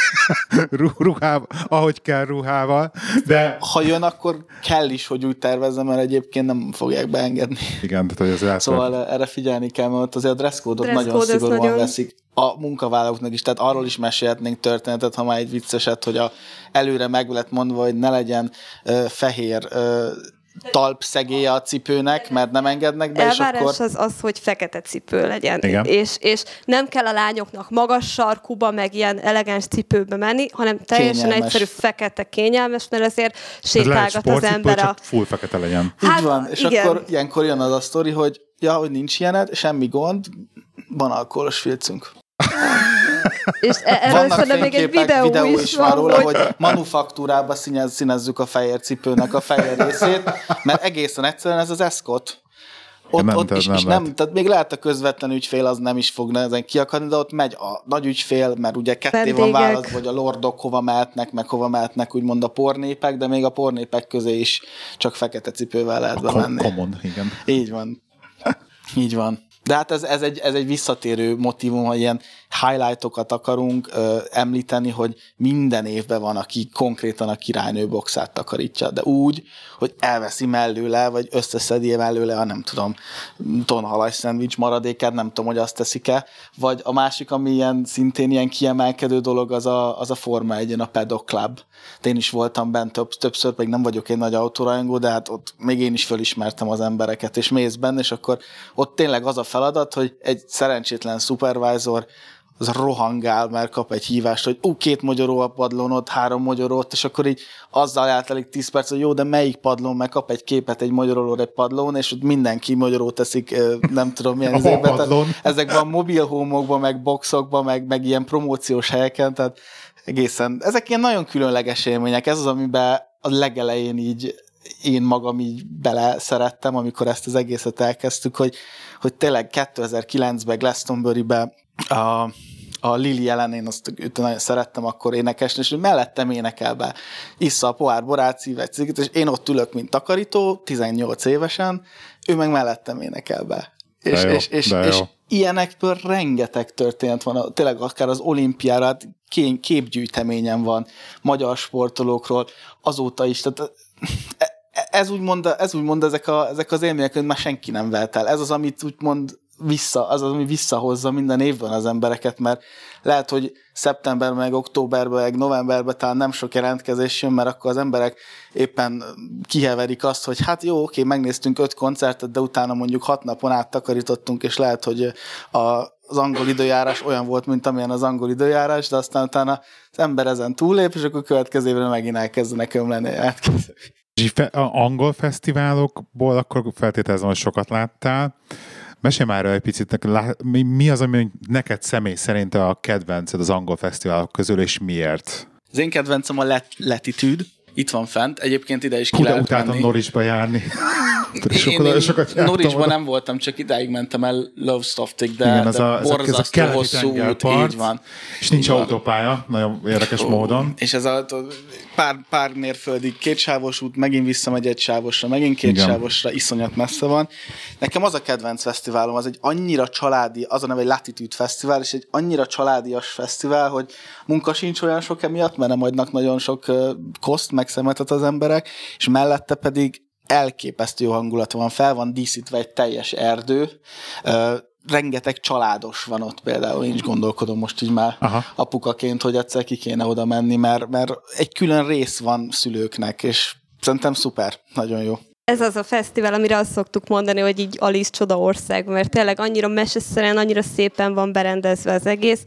ruhával, ahogy kell ruhával. De... Ha jön, akkor kell is, hogy úgy tervezzem, mert egyébként nem fogják beengedni. Igen, tehát hogy ez Szóval erre figyelni kell, mert azért a dresszkódot dress nagyon szigorúan nagyon... veszik a munkavállalóknak is, tehát arról is mesélhetnénk történetet, ha már egy vicceset, hogy a, előre meg lett mondva, hogy ne legyen ö, fehér ö, talp szegélye a cipőnek, mert nem engednek be, Elvárás és akkor... az az, hogy fekete cipő legyen. Igen. És, és nem kell a lányoknak magas sarkuba, meg ilyen elegáns cipőbe menni, hanem teljesen kényelmes. egyszerű fekete kényelmes, mert azért sétálgat az ember a... full fekete legyen. Hát, Így van, és igen. akkor ilyenkor jön az a sztori, hogy ja, hogy nincs ilyened, semmi gond, van alkoholos filcünk. És e- erről Vannak még egy videó, videó is, is van, róla, hogy, hogy manufaktúrába színez, színezzük a fehér cipőnek a fehér részét, mert egészen egyszerűen ez az eszkot. Ott, nem, ott is, nem, és nem, tehát még lehet a közvetlen ügyfél az nem is fog ezen kiakadni, de ott megy a nagy ügyfél, mert ugye ketté Vendégek. van válasz, hogy a lordok hova mehetnek, meg hova mehetnek úgymond a pornépek, de még a pornépek közé is csak fekete cipővel lehet bemenni. Common, igen. Így van. Így van. De hát ez, ez, egy, ez egy visszatérő motivum, hogy ilyen highlightokat akarunk ö, említeni, hogy minden évben van, aki konkrétan a királynő boxát takarítja, de úgy, hogy elveszi mellőle, vagy összeszedi mellőle a nem tudom, tonhalaj szendvics maradékát, nem tudom, hogy azt teszik-e, vagy a másik, ami ilyen, szintén ilyen kiemelkedő dolog, az a, az a Forma 1 a Pedok Club. De én is voltam bent több, többször, pedig nem vagyok egy nagy autórajongó, de hát ott még én is fölismertem az embereket, és mész benne, és akkor ott tényleg az a feladat, hogy egy szerencsétlen supervisor az rohangál, mert kap egy hívást, hogy ú, két magyaró a padlón, ott három magyaró ott, és akkor így azzal eltelik 10 perc, hogy jó, de melyik padlón, meg kap egy képet egy magyarról egy padlón, és ott mindenki magyaró teszik, nem tudom milyen izébe. Ezekben a mobil homokban, meg boxokban, meg, meg ilyen promóciós helyeken, tehát egészen, ezek ilyen nagyon különleges élmények, ez az, amiben a legelején így én magam így bele szerettem, amikor ezt az egészet elkezdtük, hogy, hogy tényleg 2009-ben Glastonbury-be a, a Lili jelen, én azt őt nagyon szerettem akkor énekesni, és mellettem énekel be, issza a pohár borát, szív egy cigit, és én ott ülök, mint takarító, 18 évesen, ő meg mellettem énekel be. És, jó, és, és, és ilyenekből rengeteg történet van, tényleg akár az olimpiára, hát képgyűjteményen van magyar sportolókról, azóta is, tehát e, e, ez úgymond, ez úgymond ezek, a, ezek az élmények, már senki nem velt el. Ez az, amit úgymond vissza, az az, ami visszahozza minden évben az embereket, mert lehet, hogy szeptember, meg októberben, meg novemberben talán nem sok jelentkezés jön, mert akkor az emberek éppen kiheverik azt, hogy hát jó, oké, megnéztünk öt koncertet, de utána mondjuk hat napon át takarítottunk, és lehet, hogy a, az angol időjárás olyan volt, mint amilyen az angol időjárás, de aztán utána az ember ezen túlép, és akkor következő évre megint elkezdenek ömleni. A angol fesztiválokból akkor feltételezem, hogy sokat láttál. Mesélj már egy picit, mi, mi az, ami neked személy szerint a kedvenced az angol fesztiválok közül, és miért? Az én kedvencem a Let- Latitude, itt van fent, egyébként ide is ki de lehet menni. Norisba járni. Én, Sokat, sokat oda. nem voltam, csak idáig mentem el Lovestoftig, de, Igen, de az a, ez a, ez a borzasztó hosszú út, tengerpart, így van. és nincs Így van. autópálya, nagyon érdekes módon. És ez a pár, pár mérföldig kétsávos út, megint visszamegy egy sávosra, megint két Igen. sávosra, iszonyat messze van. Nekem az a kedvenc fesztiválom, az egy annyira családi, az a neve egy Latitude Fesztivál, és egy annyira családias fesztivál, hogy munka sincs olyan sok emiatt, mert nem adnak nagyon sok koszt, meg szemetet az emberek, és mellette pedig elképesztő jó hangulat van, fel van díszítve egy teljes erdő, rengeteg családos van ott például, én is gondolkodom most így már Aha. apukaként, hogy egyszer ki kéne oda menni, mert, mert egy külön rész van szülőknek, és szerintem szuper, nagyon jó. Ez az a fesztivál, amire azt szoktuk mondani, hogy így Alice csoda ország, mert tényleg annyira meseszerűen, annyira szépen van berendezve az egész,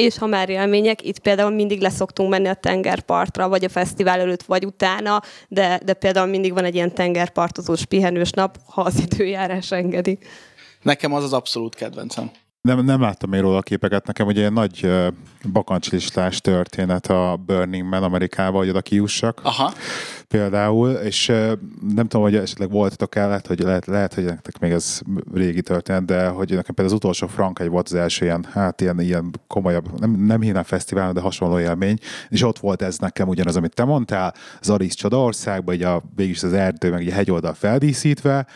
és ha már élmények, itt például mindig leszoktunk menni a tengerpartra, vagy a fesztivál előtt, vagy utána, de, de például mindig van egy ilyen tengerpartozós pihenős nap, ha az időjárás engedi. Nekem az az abszolút kedvencem. Nem, nem láttam még róla a képeket. Nekem ugye egy nagy uh, bakancslistás történet a Burning Man Amerikában, hogy oda kijussak. Aha, például, és uh, nem tudom, hogy esetleg voltatok el, lehet, hogy, lehet, lehet, hogy nektek még ez régi történet, de hogy nekem például az utolsó Frankai volt az első ilyen, hát ilyen, ilyen komolyabb, nem, nem hívnám fesztivál, de hasonló élmény, és ott volt ez nekem ugyanaz, amit te mondtál, az Alice Csodaországban, így a, végig az erdő, meg így a hegyoldal feldíszítve,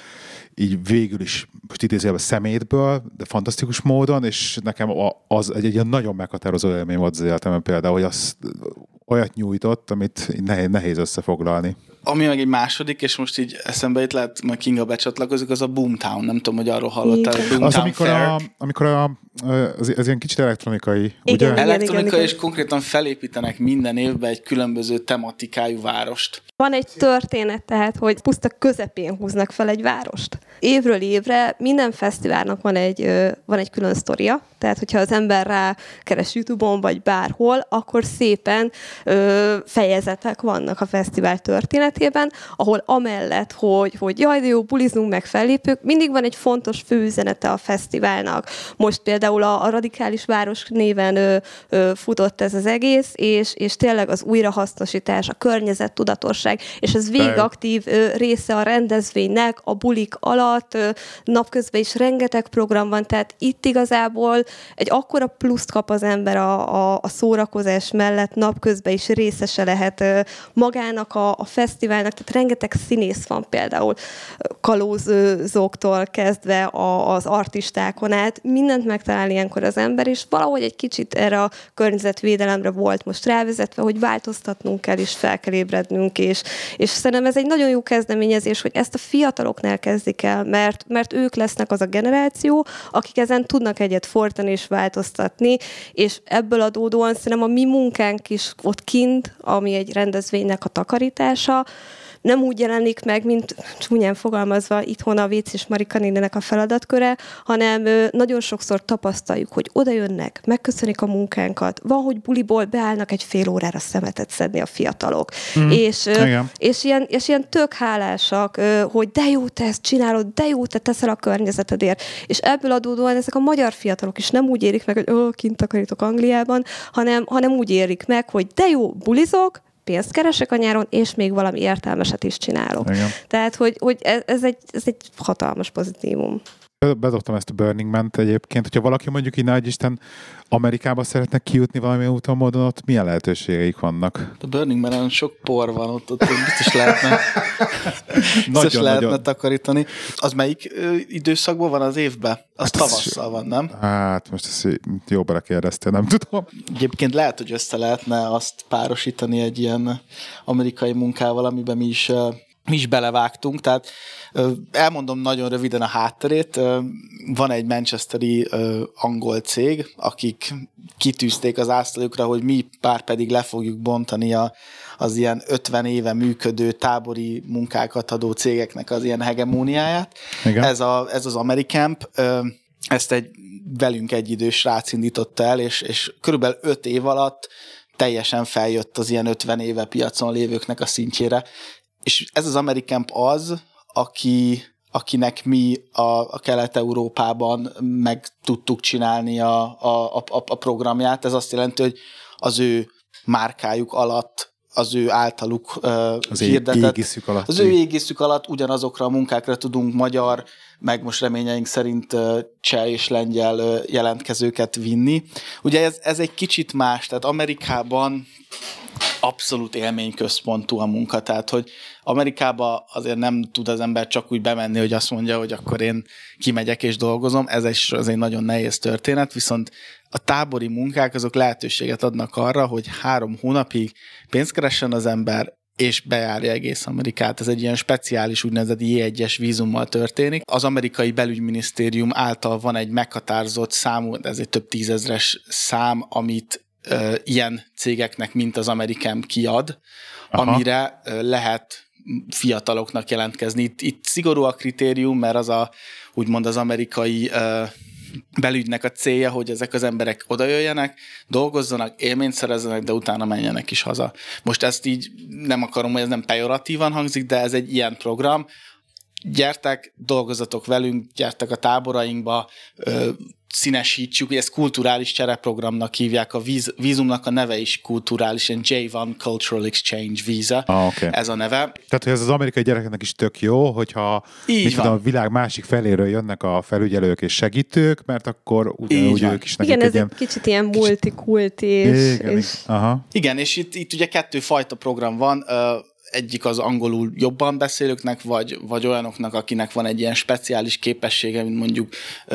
így végül is, most idézőjelben szemétből, de fantasztikus módon, és nekem a- az egy, egy nagyon meghatározó élmény volt az életemben például, hogy az olyat nyújtott, amit nehéz, nehéz összefoglalni. ami meg egy második, és most így eszembe itt lehet, majd Kinga becsatlakozik, az a Boomtown. Nem tudom, hogy arról hallottál. Igen. Boomtown Az, amikor, Fair. a, amikor a, az, az ilyen kicsit elektronikai, Igen. ugye? Igen, Elektronika, igen. és konkrétan felépítenek minden évben egy különböző tematikájú várost. Van egy történet, tehát, hogy puszta közepén húznak fel egy várost. Évről évre minden fesztiválnak van egy, van egy külön sztoria, tehát hogyha az ember rá keres YouTube-on, vagy bárhol, akkor szépen ö, fejezetek vannak a fesztivál történetében, ahol amellett, hogy, hogy jaj, de jó, bulizunk meg fellépők, mindig van egy fontos főüzenete a fesztiválnak. Most például a, a Radikális Város néven ö, ö, futott ez az egész, és, és tényleg az újrahasznosítás, a környezet tudatosság, és ez végig Be- aktív ö, része a rendezvénynek, a bulik alatt, napközben is rengeteg program van, tehát itt igazából egy akkora pluszt kap az ember a, a, a szórakozás mellett, napközben is részese lehet magának a, a fesztiválnak, tehát rengeteg színész van például, kalózóktól kezdve a, az artistákon át, mindent megtalál ilyenkor az ember, és valahogy egy kicsit erre a környezetvédelemre volt most rávezetve, hogy változtatnunk kell, és fel kell ébrednünk, és, és szerintem ez egy nagyon jó kezdeményezés, hogy ezt a fiataloknál kezdik el, mert, mert ők lesznek az a generáció, akik ezen tudnak egyet fordítani és változtatni, és ebből adódóan szerintem a mi munkánk is ott kint, ami egy rendezvénynek a takarítása, nem úgy jelenik meg, mint csúnyán fogalmazva itthon a Vécz és Marika néninek a feladatköre, hanem nagyon sokszor tapasztaljuk, hogy oda jönnek, megköszönik a munkánkat, van, hogy buliból beállnak egy fél órára szemetet szedni a fiatalok. Mm. És, Igen. és, ilyen, és ilyen tök hálásak, hogy de jó, te ezt csinálod, de jó, te teszel a környezetedért. És ebből adódóan ezek a magyar fiatalok is nem úgy érik meg, hogy ó, kint takarítok Angliában, hanem, hanem úgy érik meg, hogy de jó, bulizok, pénzt keresek a nyáron, és még valami értelmeset is csinálok. Igen. Tehát, hogy, hogy ez, ez, egy, ez egy hatalmas pozitívum. Bedobtam ezt a Burning Man-t egyébként. Hogyha valaki mondjuk így nagy Isten Amerikába szeretne kijutni valami úton, módon, ott milyen lehetőségeik vannak? A Burning Man sok por van, ott, ott biztos lehetne, biztos Nagyon, lehetne nagyon. takarítani. Az melyik időszakban van az évben? Az Hát tavasszal van, nem? Hát, most ezt jó belekérdeztél, nem tudom. Egyébként lehet, hogy össze lehetne azt párosítani egy ilyen amerikai munkával, amiben mi is, mi is belevágtunk. Tehát elmondom nagyon röviden a hátterét. Van egy manchesteri angol cég, akik kitűzték az asztalukra, hogy mi pár pedig le fogjuk bontani a, az ilyen 50 éve működő tábori munkákat adó cégeknek az ilyen hegemóniáját. Igen. Ez, a, ez az Americamp, ezt egy velünk egyidős srác indította el, és, és körülbelül 5 év alatt teljesen feljött az ilyen 50 éve piacon lévőknek a szintjére. És ez az Americamp az, aki, akinek mi a, a Kelet-Európában meg tudtuk csinálni a, a, a, a programját. Ez azt jelenti, hogy az ő márkájuk alatt az ő általuk uh, az hirdetett, égiszük alatt. az ő égiszük alatt ugyanazokra a munkákra tudunk magyar, meg most reményeink szerint uh, cseh és lengyel uh, jelentkezőket vinni. Ugye ez, ez egy kicsit más, tehát Amerikában abszolút élményközpontú a munka, tehát hogy Amerikába azért nem tud az ember csak úgy bemenni, hogy azt mondja, hogy akkor én kimegyek és dolgozom, ez egy, az egy nagyon nehéz történet, viszont a tábori munkák azok lehetőséget adnak arra, hogy három hónapig pénzt keressen az ember, és bejárja egész Amerikát. Ez egy ilyen speciális úgynevezett J1-es vízummal történik. Az amerikai belügyminisztérium által van egy meghatározott számú, ez egy több tízezres szám, amit ö, ilyen cégeknek, mint az Amerikám kiad, Aha. amire ö, lehet fiataloknak jelentkezni. Itt, itt szigorú a kritérium, mert az a, úgymond az amerikai ö, belügynek a célja, hogy ezek az emberek odajöjjenek, dolgozzanak, élményt szerezzenek, de utána menjenek is haza. Most ezt így nem akarom, hogy ez nem pejoratívan hangzik, de ez egy ilyen program. Gyertek, dolgozatok velünk, gyertek a táborainkba, színesítsük, hogy ezt kulturális csereprogramnak hívják, a víz, vízumnak a neve is kulturális, ilyen J1 Cultural Exchange Visa, ah, okay. ez a neve. Tehát, hogy ez az amerikai gyerekeknek is tök jó, hogyha Így mit van. tudom, a világ másik feléről jönnek a felügyelők és segítők, mert akkor ugyanúgy ők is nekik Igen, ez egy kicsit ilyen multikulti, és, Igen, és Aha. Igen, és itt, itt ugye kettő fajta program van, ö, egyik az angolul jobban beszélőknek, vagy, vagy olyanoknak, akinek van egy ilyen speciális képessége, mint mondjuk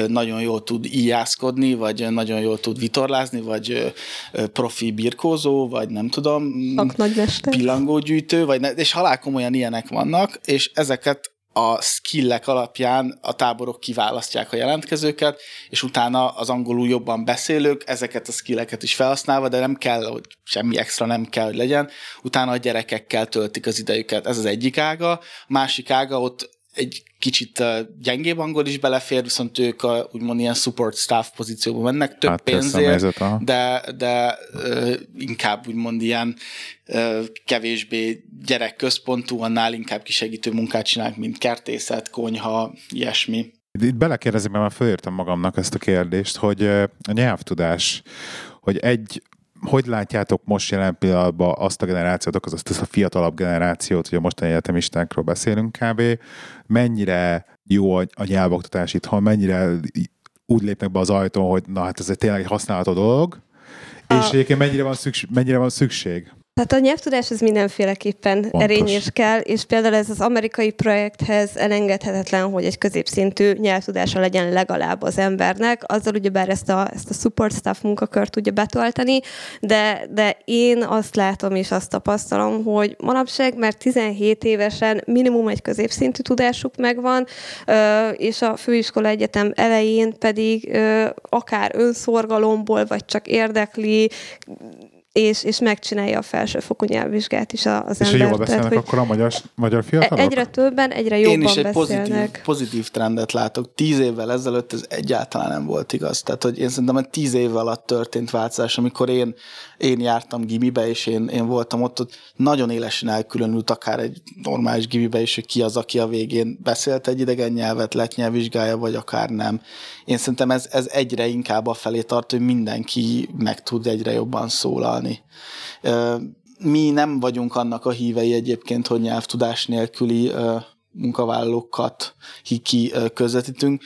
nagyon jól tud íjászkodni, vagy nagyon jól tud vitorlázni, vagy profi birkózó, vagy nem tudom, pillangógyűjtő, vagy ne, és halálkomolyan ilyenek vannak, és ezeket a skillek alapján a táborok kiválasztják a jelentkezőket, és utána az angolul jobban beszélők ezeket a skilleket is felhasználva, de nem kell, hogy semmi extra nem kell, hogy legyen, utána a gyerekekkel töltik az idejüket. Ez az egyik ága. A másik ága ott egy kicsit gyengébb angol is belefér, viszont ők a, úgymond ilyen support staff pozícióban mennek, több Hát pénzért, de, de uh, inkább úgymond ilyen uh, kevésbé gyerekközpontú, annál inkább kisegítő munkát csinálnak, mint kertészet, konyha, ilyesmi. Itt belekérdezem, mert már fölírtam magamnak ezt a kérdést, hogy ö, a nyelvtudás, hogy egy, hogy látjátok most jelen pillanatban azt a generációt, az azt a fiatalabb generációt, hogy a mostani egyetemistákról beszélünk kb. Mennyire jó a, a nyelvoktatás itthon, mennyire úgy lépnek be az ajtón, hogy na hát ez egy tényleg egy használható dolog, és A- egyébként mennyire van szükség, mennyire van szükség? Tehát a nyelvtudás az mindenféleképpen Pontos. erényes kell, és például ez az amerikai projekthez elengedhetetlen, hogy egy középszintű nyelvtudása legyen legalább az embernek, azzal ugyebár ezt a, ezt a support staff munkakört tudja betölteni, de, de én azt látom és azt tapasztalom, hogy manapság már 17 évesen minimum egy középszintű tudásuk megvan, és a főiskola egyetem elején pedig akár önszorgalomból, vagy csak érdekli, és, és megcsinálja a felsőfokú nyelvvizsgát is a- az És ember. jól beszélnek Tehát, akkor a magyar, magyar fiatalok? egyre többen, egyre jobban Én is egy pozitív, beszélnek. pozitív trendet látok. Tíz évvel ezelőtt ez egyáltalán nem volt igaz. Tehát, hogy én szerintem egy tíz év alatt történt változás, amikor én, én jártam gimibe, és én, én voltam ott, ott nagyon élesen elkülönült akár egy normális gimibe is, hogy ki az, aki a végén beszélt egy idegen nyelvet, lett nyelvvizsgája, vagy akár nem. Én szerintem ez, ez egyre inkább a felé tart, hogy mindenki meg tud egyre jobban szólalni. Ö, Mi nem vagyunk annak a hívei egyébként, hogy nyelvtudás nélküli munkavállalókat ki- közvetítünk,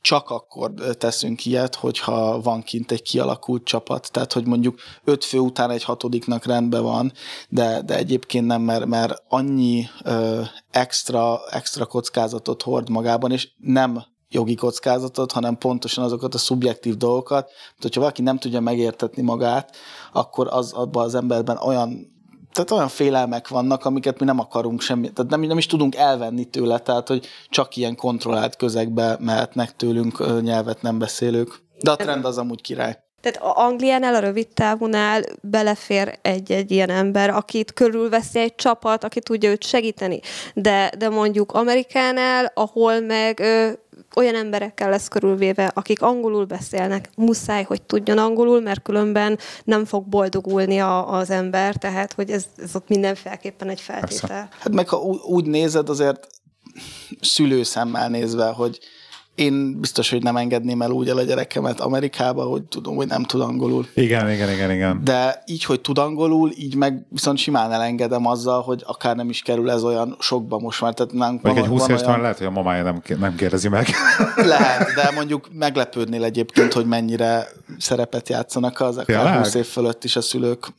csak akkor teszünk ilyet, hogyha van kint egy kialakult csapat. Tehát, hogy mondjuk öt fő után egy hatodiknak rendben van, de, de egyébként nem, mert, mert annyi ö, extra, extra kockázatot hord magában, és nem jogi kockázatot, hanem pontosan azokat a szubjektív dolgokat, hogy hogyha valaki nem tudja megértetni magát, akkor az abban az emberben olyan tehát olyan félelmek vannak, amiket mi nem akarunk semmi, tehát nem, nem is tudunk elvenni tőle, tehát hogy csak ilyen kontrollált közegbe mehetnek tőlünk nyelvet nem beszélők. De a trend az amúgy király. Tehát a Angliánál, a rövid távonál belefér egy-egy ilyen ember, akit körülveszi egy csapat, aki tudja őt segíteni. De, de mondjuk Amerikánál, ahol meg ö, olyan emberekkel lesz körülvéve, akik angolul beszélnek, muszáj, hogy tudjon angolul, mert különben nem fog boldogulni a, az ember, tehát hogy ez, ez ott mindenféleképpen egy feltétel. Persze. Hát meg ha úgy nézed, azért szülőszemmel nézve, hogy én biztos, hogy nem engedném el úgy el a gyerekemet Amerikába, hogy tudom, hogy nem tud angolul. Igen, igen, igen, igen. De így, hogy tud angolul, így meg viszont simán elengedem azzal, hogy akár nem is kerül ez olyan sokba most már. Tehát nem, Vagy egy 20 éves olyan... lehet, hogy a mamája nem, nem kérdezi meg. Lehet, de mondjuk meglepődnél egyébként, hogy mennyire szerepet játszanak az akár 20 év fölött is a szülők.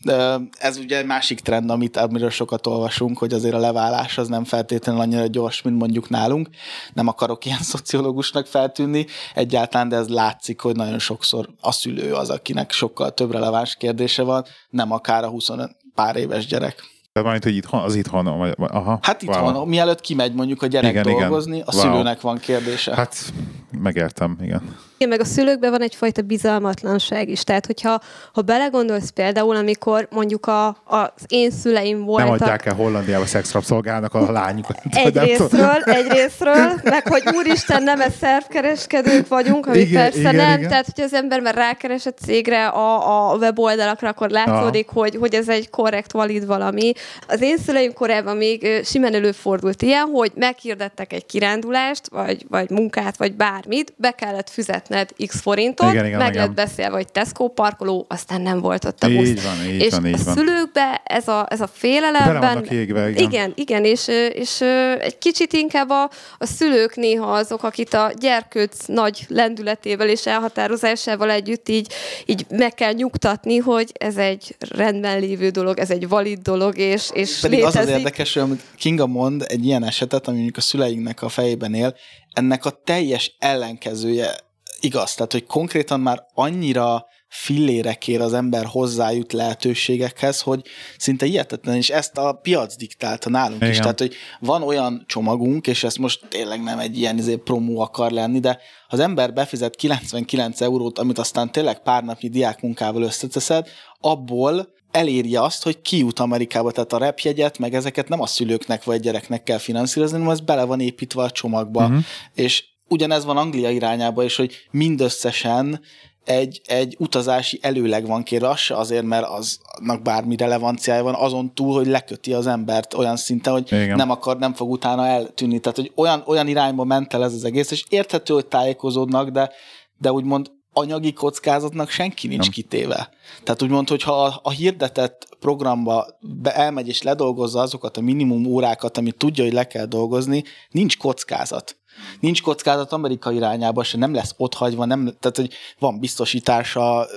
Ez ugye egy másik trend, amit, amiről sokat olvasunk, hogy azért a leválás az nem feltétlenül annyira gyors, mint mondjuk nálunk. Nem akarok ilyen szociológusnak fognak feltűnni egyáltalán, de ez látszik, hogy nagyon sokszor a szülő az, akinek sokkal több releváns kérdése van, nem akár a 20 pár éves gyerek. Tehát majd, hogy itthon, az itthon, vagy, aha. Hát itthon, wow. mielőtt kimegy mondjuk a gyerek igen, dolgozni, igen. a szülőnek wow. van kérdése. Hát megértem, igen. Igen, meg a szülőkben van egyfajta bizalmatlanság is. Tehát, hogyha ha belegondolsz például, amikor mondjuk a, az én szüleim voltak... Nem adják el Hollandiába szexrabszolgálnak a lányukat. Egy részről, egy részről, meg hogy úristen, nem ez szervkereskedők vagyunk, ami igen, persze igen, nem. Igen. Tehát, hogy az ember már rákeres a cégre, a, a weboldalakra, akkor látszódik, hogy, hogy ez egy korrekt, valid valami. Az én szüleim korában még simán előfordult ilyen, hogy meghirdettek egy kirándulást, vagy, vagy munkát, vagy bármit, be kellett fizetni fizetned x forintot, igen, igen, meg igen. lett beszélve, hogy Tesco parkoló, aztán nem volt ott a busz. Így van, így és van, így a van. szülőkbe ez a, ez a félelemben... égve, igen. igen. Igen, és, és egy kicsit inkább a, a szülők néha azok, akit a gyerkőc nagy lendületével és elhatározásával együtt így, így meg kell nyugtatni, hogy ez egy rendben lévő dolog, ez egy valid dolog, és, és Pedig létezik. az az érdekes, hogy Kinga mond egy ilyen esetet, ami mondjuk a szüleinknek a fejében él, ennek a teljes ellenkezője igaz, tehát hogy konkrétan már annyira fillére kér az ember hozzájut lehetőségekhez, hogy szinte hihetetlen, és ezt a piac diktálta nálunk Igen. is. Tehát, hogy van olyan csomagunk, és ez most tényleg nem egy ilyen izé, promó akar lenni, de az ember befizet 99 eurót, amit aztán tényleg pár napnyi diákmunkával összeteszed, abból eléri azt, hogy kijut Amerikába, tehát a repjegyet, meg ezeket nem a szülőknek vagy gyereknek kell finanszírozni, hanem ez bele van építve a csomagba. Uh-huh. És ugyanez van Anglia irányába is, hogy mindösszesen egy, egy utazási előleg van kérve, az se azért, mert aznak bármi relevanciája van, azon túl, hogy leköti az embert olyan szinten, hogy Igen. nem akar, nem fog utána eltűnni. Tehát, hogy olyan, olyan irányba ment el ez az egész, és érthető, hogy tájékozódnak, de, de úgymond anyagi kockázatnak senki nincs nem. kitéve. Tehát úgymond, hogyha a, a hirdetett programba be elmegy és ledolgozza azokat a minimum órákat, amit tudja, hogy le kell dolgozni, nincs kockázat. Nincs kockázat Amerika irányába se, nem lesz otthagyva, nem, tehát hogy van biztosítása,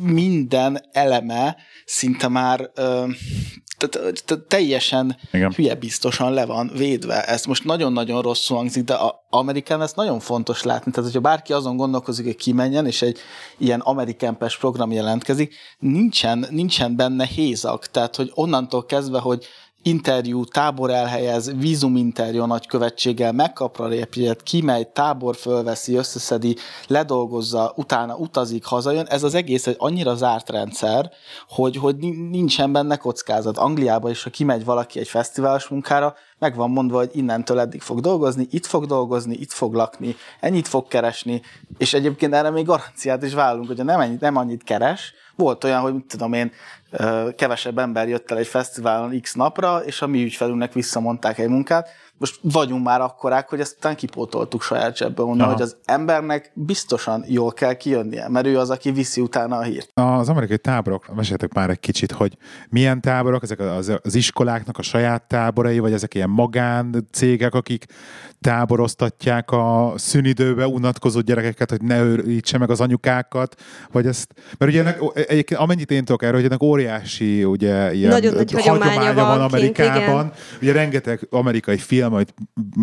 minden eleme szinte már ö, tehát, tehát teljesen Igen. hülye biztosan le van védve. Ez most nagyon-nagyon rosszul hangzik, de a Amerikán ez nagyon fontos látni. Tehát, hogyha bárki azon gondolkozik, hogy kimenjen, és egy ilyen American Pest program jelentkezik, nincsen, nincsen benne hézak. Tehát, hogy onnantól kezdve, hogy interjú, tábor elhelyez, vízuminterjú a nagykövetséggel, megkapra repjegyet, kimegy, tábor fölveszi, összeszedi, ledolgozza, utána utazik, hazajön. Ez az egész egy annyira zárt rendszer, hogy, hogy nincsen benne kockázat. Angliába is, ha kimegy valaki egy fesztiválos munkára, meg van mondva, hogy innentől eddig fog dolgozni, itt fog dolgozni, itt fog lakni, ennyit fog keresni, és egyébként erre még garanciát is vállalunk, hogyha nem, ennyit, nem annyit keres, volt olyan, hogy mit tudom én, kevesebb ember jött el egy fesztiválon x napra, és a mi ügyfelünknek visszamondták egy munkát, most vagyunk már akkorák, hogy ezt utána kipótoltuk saját zsebből, mondom, hogy az embernek biztosan jól kell kijönnie, mert ő az, aki viszi utána a hírt. Az amerikai táborok, meséltek már egy kicsit, hogy milyen táborok, ezek az, az iskoláknak a saját táborai, vagy ezek ilyen magán cégek, akik táboroztatják a szünidőbe unatkozó gyerekeket, hogy ne őrítse meg az anyukákat, vagy ezt, mert ugye ennek, egyébként amennyit én tudok erről, hogy ennek óriási ugye, ilyen Nagyon nagy hagyománya, hagyománya van, Amerikában. Kint, ugye rengeteg amerikai film, majd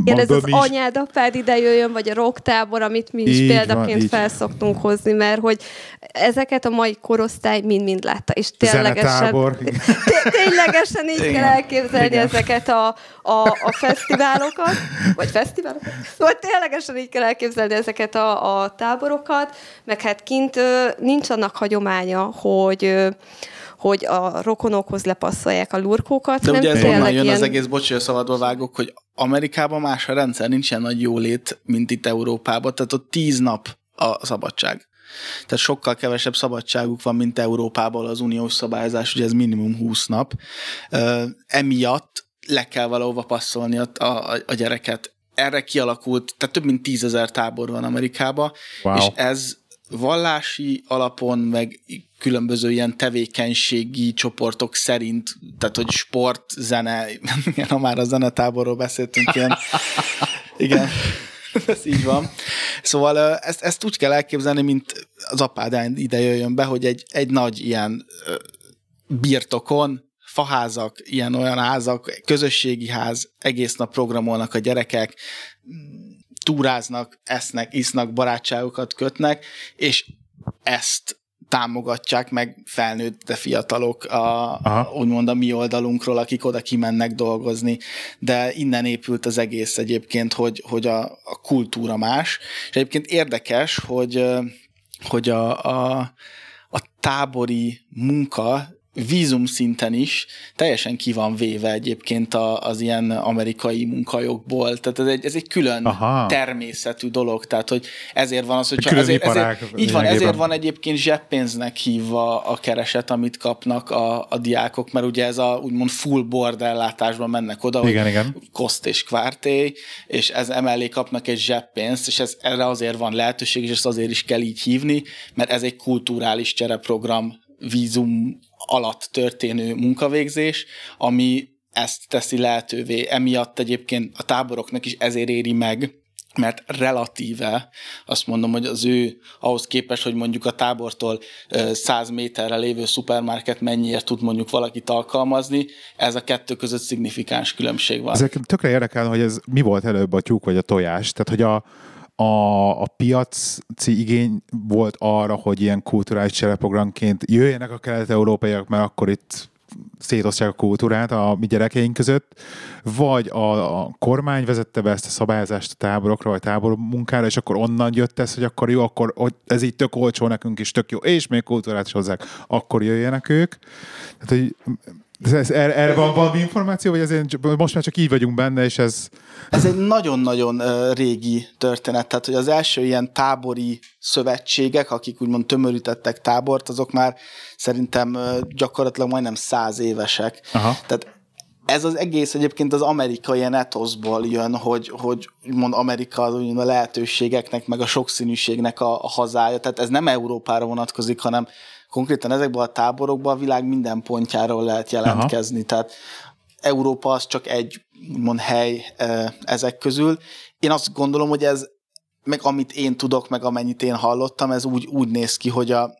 igen, ez az is... anyád, apád ide jöjjön, vagy a rocktábor, amit mi is így példaként van, fel szoktunk hozni, mert hogy ezeket a mai korosztály mind-mind látta, és ténylegesen, ténylegesen így Igen. kell elképzelni Igen. ezeket a, a, a fesztiválokat, vagy fesztiválokat, vagy ténylegesen így kell elképzelni ezeket a, a táborokat, meg hát kint nincs annak hagyománya, hogy hogy a rokonokhoz lepasszolják a lurkókat, De hanem ugye ez onnan jön ilyen... az egész, bocs, hogy szabadba vágok, hogy Amerikában más a rendszer, nincs ilyen nagy jólét, mint itt Európában, tehát ott tíz nap a szabadság. Tehát sokkal kevesebb szabadságuk van, mint Európában az uniós szabályozás, ugye ez minimum 20 nap. Emiatt le kell valahova passzolni a, a, a gyereket. Erre kialakult, tehát több mint tízezer tábor van Amerikában, Wow. és ez vallási alapon, meg különböző ilyen tevékenységi csoportok szerint, tehát hogy sport, zene, ha már a zenetáborról beszéltünk, ilyen, igen, ez így van. Szóval ezt, ezt úgy kell elképzelni, mint az apád ide jöjjön be, hogy egy, egy nagy ilyen birtokon, faházak, ilyen-olyan házak, közösségi ház, egész nap programolnak a gyerekek, túráznak, esznek, isznak, barátságokat kötnek, és ezt támogatják meg felnőtt, de fiatalok, a, Aha. úgymond a mi oldalunkról, akik oda kimennek dolgozni, de innen épült az egész egyébként, hogy, hogy a, a kultúra más, és egyébként érdekes, hogy, hogy a, a, a tábori munka vízum szinten is teljesen ki van véve egyébként a, az ilyen amerikai munkajogból. Tehát ez egy, ez egy külön Aha. természetű dolog, tehát hogy ezért van az, hogyha külön ezért, így van, ezért van egyébként zseppénznek hívva a kereset, amit kapnak a, a diákok, mert ugye ez a úgymond full board ellátásban mennek oda, Igen, hogy igen. koszt és kvárté, és ez emellé kapnak egy zseppénzt, és ez, erre azért van lehetőség, és ezt azért is kell így hívni, mert ez egy kulturális csereprogram vízum alatt történő munkavégzés, ami ezt teszi lehetővé. Emiatt egyébként a táboroknak is ezért éri meg, mert relatíve azt mondom, hogy az ő ahhoz képest, hogy mondjuk a tábortól ö, 100 méterre lévő szupermarket mennyiért tud mondjuk valakit alkalmazni, ez a kettő között szignifikáns különbség van. Ezek tökre érdekel, hogy ez mi volt előbb a tyúk vagy a tojás. Tehát, hogy a, a, a piaci igény volt arra, hogy ilyen kulturális csereprogramként jöjjenek a kelet-európaiak, mert akkor itt szétosztják a kultúrát a mi gyerekeink között, vagy a, a kormány vezette be ezt a szabályozást a táborokra, vagy tábormunkára, és akkor onnan jött ez, hogy akkor jó, akkor hogy ez így tök olcsó nekünk is, tök jó, és még kultúrát is hozzák, akkor jöjjenek ők. Tehát, hogy ez, ez, erre, erre van valami információ, vagy ezért most már csak így vagyunk benne, és ez... Ez egy nagyon-nagyon régi történet, tehát hogy az első ilyen tábori szövetségek, akik úgymond tömörítettek tábort, azok már szerintem gyakorlatilag majdnem száz évesek. Aha. Tehát ez az egész egyébként az amerikai etoszból jön, hogy, hogy úgymond Amerika az a lehetőségeknek, meg a sokszínűségnek a, a hazája. Tehát ez nem Európára vonatkozik, hanem konkrétan ezekben a táborokban a világ minden pontjáról lehet jelentkezni. Aha. Tehát Európa az csak egy úgymond hely ezek közül. Én azt gondolom, hogy ez, meg amit én tudok, meg amennyit én hallottam, ez úgy, úgy néz ki, hogy a,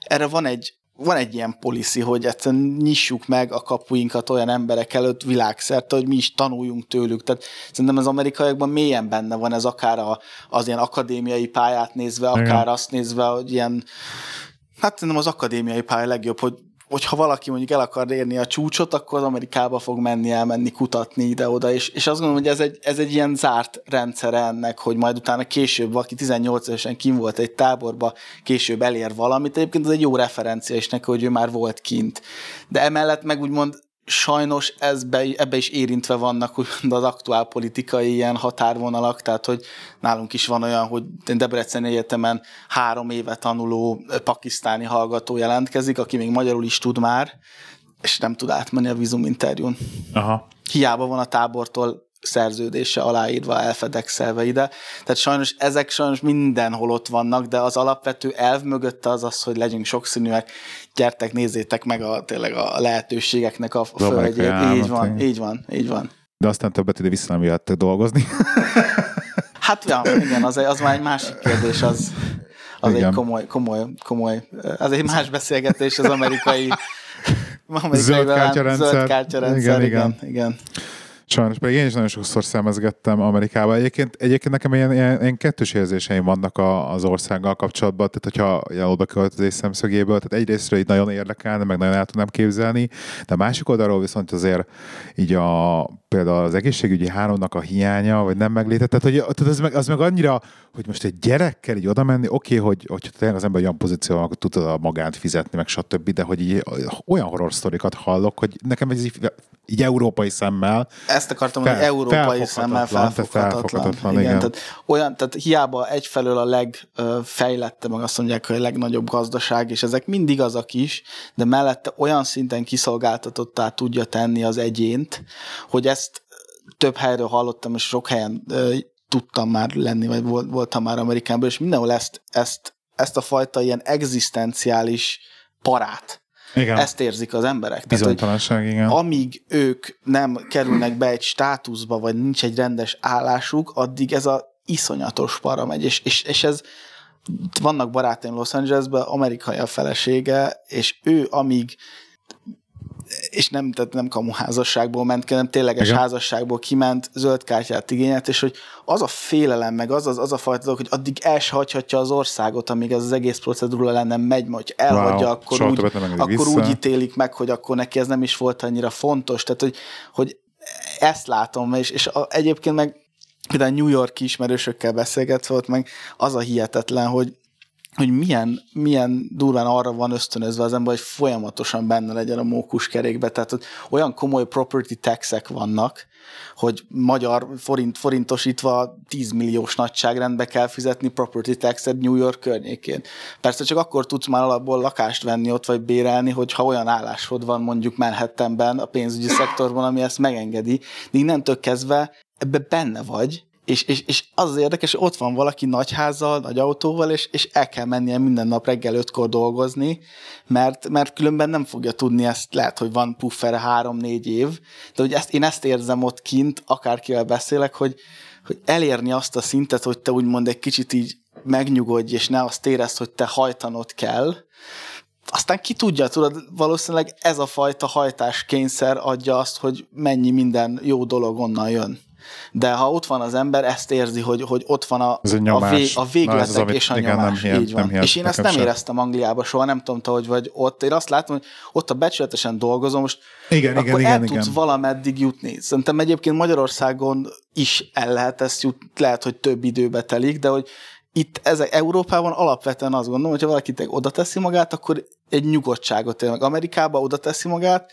erre van egy, van egy ilyen policy, hogy egyszerűen nyissuk meg a kapuinkat olyan emberek előtt világszerte, hogy mi is tanuljunk tőlük. Tehát szerintem az amerikaiakban mélyen benne van ez akár a, az ilyen akadémiai pályát nézve, akár Igen. azt nézve, hogy ilyen, hát szerintem az akadémiai pálya legjobb, hogy hogyha valaki mondjuk el akar érni a csúcsot, akkor az Amerikába fog menni, elmenni, kutatni ide-oda, és, és azt gondolom, hogy ez egy, ez egy ilyen zárt rendszere ennek, hogy majd utána később, aki 18 évesen kim volt egy táborba, később elér valamit, egyébként ez egy jó referencia is neki, hogy ő már volt kint. De emellett meg úgymond sajnos ezbe, ebbe is érintve vannak úgymond az aktuál politikai ilyen határvonalak, tehát hogy nálunk is van olyan, hogy Debrecen Egyetemen három éve tanuló pakisztáni hallgató jelentkezik, aki még magyarul is tud már, és nem tud átmenni a vízuminterjún. Aha. Hiába van a tábortól szerződése aláírva, elfedexelve ide. Tehát sajnos ezek sajnos mindenhol ott vannak, de az alapvető elv mögötte az az, hogy legyünk sokszínűek, gyertek, nézzétek meg a, tényleg a lehetőségeknek a földjét. Így van, így van, így van. De aztán többet ide vissza nem jöttek dolgozni. Hát ja, igen, az, az már egy másik kérdés, az, az Igen. egy komoly, komoly, komoly, az egy más beszélgetés az amerikai, amerikai Zöld kártyarendszer. zöld kártyarendszer, Igen, igen, igen. igen. Sajnos, pedig én is nagyon sokszor szemezgettem Amerikába. Egyébként, egyébként nekem ilyen, ilyen, ilyen kettős érzéseim vannak a, az országgal kapcsolatban, tehát hogyha ilyen oda költözés szemszögéből, tehát egyrésztről így nagyon érdekelne, meg nagyon el tudnám képzelni, de a másik oldalról viszont azért így a, például az egészségügyi hálónak a hiánya, vagy nem megléte, tehát, hogy, tehát az, meg, az meg annyira, hogy most egy gyerekkel így oda menni, oké, okay, hogy, hogy tényleg az ember olyan pozícióban, akkor tudod a magánt fizetni, meg stb., de hogy így olyan horror sztorikat hallok, hogy nekem ez így, így európai szemmel ezt akartam, fel, hogy európai szemmel felfoghatatlan. felfoghatatlan igen, igen. Tehát, olyan, tehát hiába egyfelől a legfejlettebb, meg azt mondják, hogy a legnagyobb gazdaság, és ezek mind igazak is, de mellette olyan szinten kiszolgáltatottá tudja tenni az egyént, hogy ezt több helyről hallottam, és sok helyen tudtam már lenni, vagy voltam már Amerikánban, és mindenhol ezt, ezt, ezt a fajta ilyen egzisztenciális parát igen. Ezt érzik az emberek. Bizonytalanság, Tehát, igen. Amíg ők nem kerülnek be egy státuszba, vagy nincs egy rendes állásuk, addig ez a iszonyatos para megy, és, és, és ez vannak barátaim Los Angelesben, amerikai a felesége, és ő amíg és nem, tehát nem kamuházasságból ment ki, hanem tényleges Igen. házasságból kiment, zöld kártyát igényelt, és hogy az a félelem, meg az, az, az a fajta dolog, hogy addig el se hagyhatja az országot, amíg ez az egész procedúra lenne megy, hogy elhagyja, wow. akkor, úgy, akkor úgy ítélik meg, hogy akkor neki ez nem is volt annyira fontos. Tehát, hogy, hogy ezt látom, és, és a, egyébként meg például New York ismerősökkel beszélgetve volt meg az a hihetetlen, hogy hogy milyen, milyen durván arra van ösztönözve az ember, hogy folyamatosan benne legyen a mókus kerékbe. Tehát hogy olyan komoly property taxek vannak, hogy magyar forint, forintosítva 10 milliós nagyságrendbe kell fizetni property taxet New York környékén. Persze csak akkor tudsz már alapból lakást venni ott, vagy bérelni, hogyha olyan állásod van mondjuk Manhattanben, a pénzügyi szektorban, ami ezt megengedi. De innentől kezdve ebbe benne vagy, és, és, és az az érdekes, hogy ott van valaki nagy házzal, nagy autóval, és, és el kell mennie minden nap reggel ötkor dolgozni, mert, mert különben nem fogja tudni ezt, lehet, hogy van puffere három-négy év, de hogy ezt, én ezt érzem ott kint, akárkivel beszélek, hogy, hogy elérni azt a szintet, hogy te úgymond egy kicsit így megnyugodj, és ne azt érezd, hogy te hajtanod kell, aztán ki tudja, tudod, valószínűleg ez a fajta hajtáskényszer adja azt, hogy mennyi minden jó dolog onnan jön de ha ott van az ember, ezt érzi, hogy, hogy ott van a, a, vég, a végletek és a igen, nyomás. Nem hihet, így van. Nem és én ezt nem sem. éreztem Angliába soha, nem tudom te, hogy vagy ott. Én azt látom, hogy ott a becsületesen dolgozom, most igen, akkor igen, el igen, tudsz igen. valameddig jutni. Szerintem egyébként Magyarországon is el lehet ezt jutni, lehet, hogy több időbe telik, de hogy itt ezek Európában alapvetően azt gondolom, hogy ha valaki oda teszi magát, akkor egy nyugodtságot él meg. Amerikában oda teszi magát,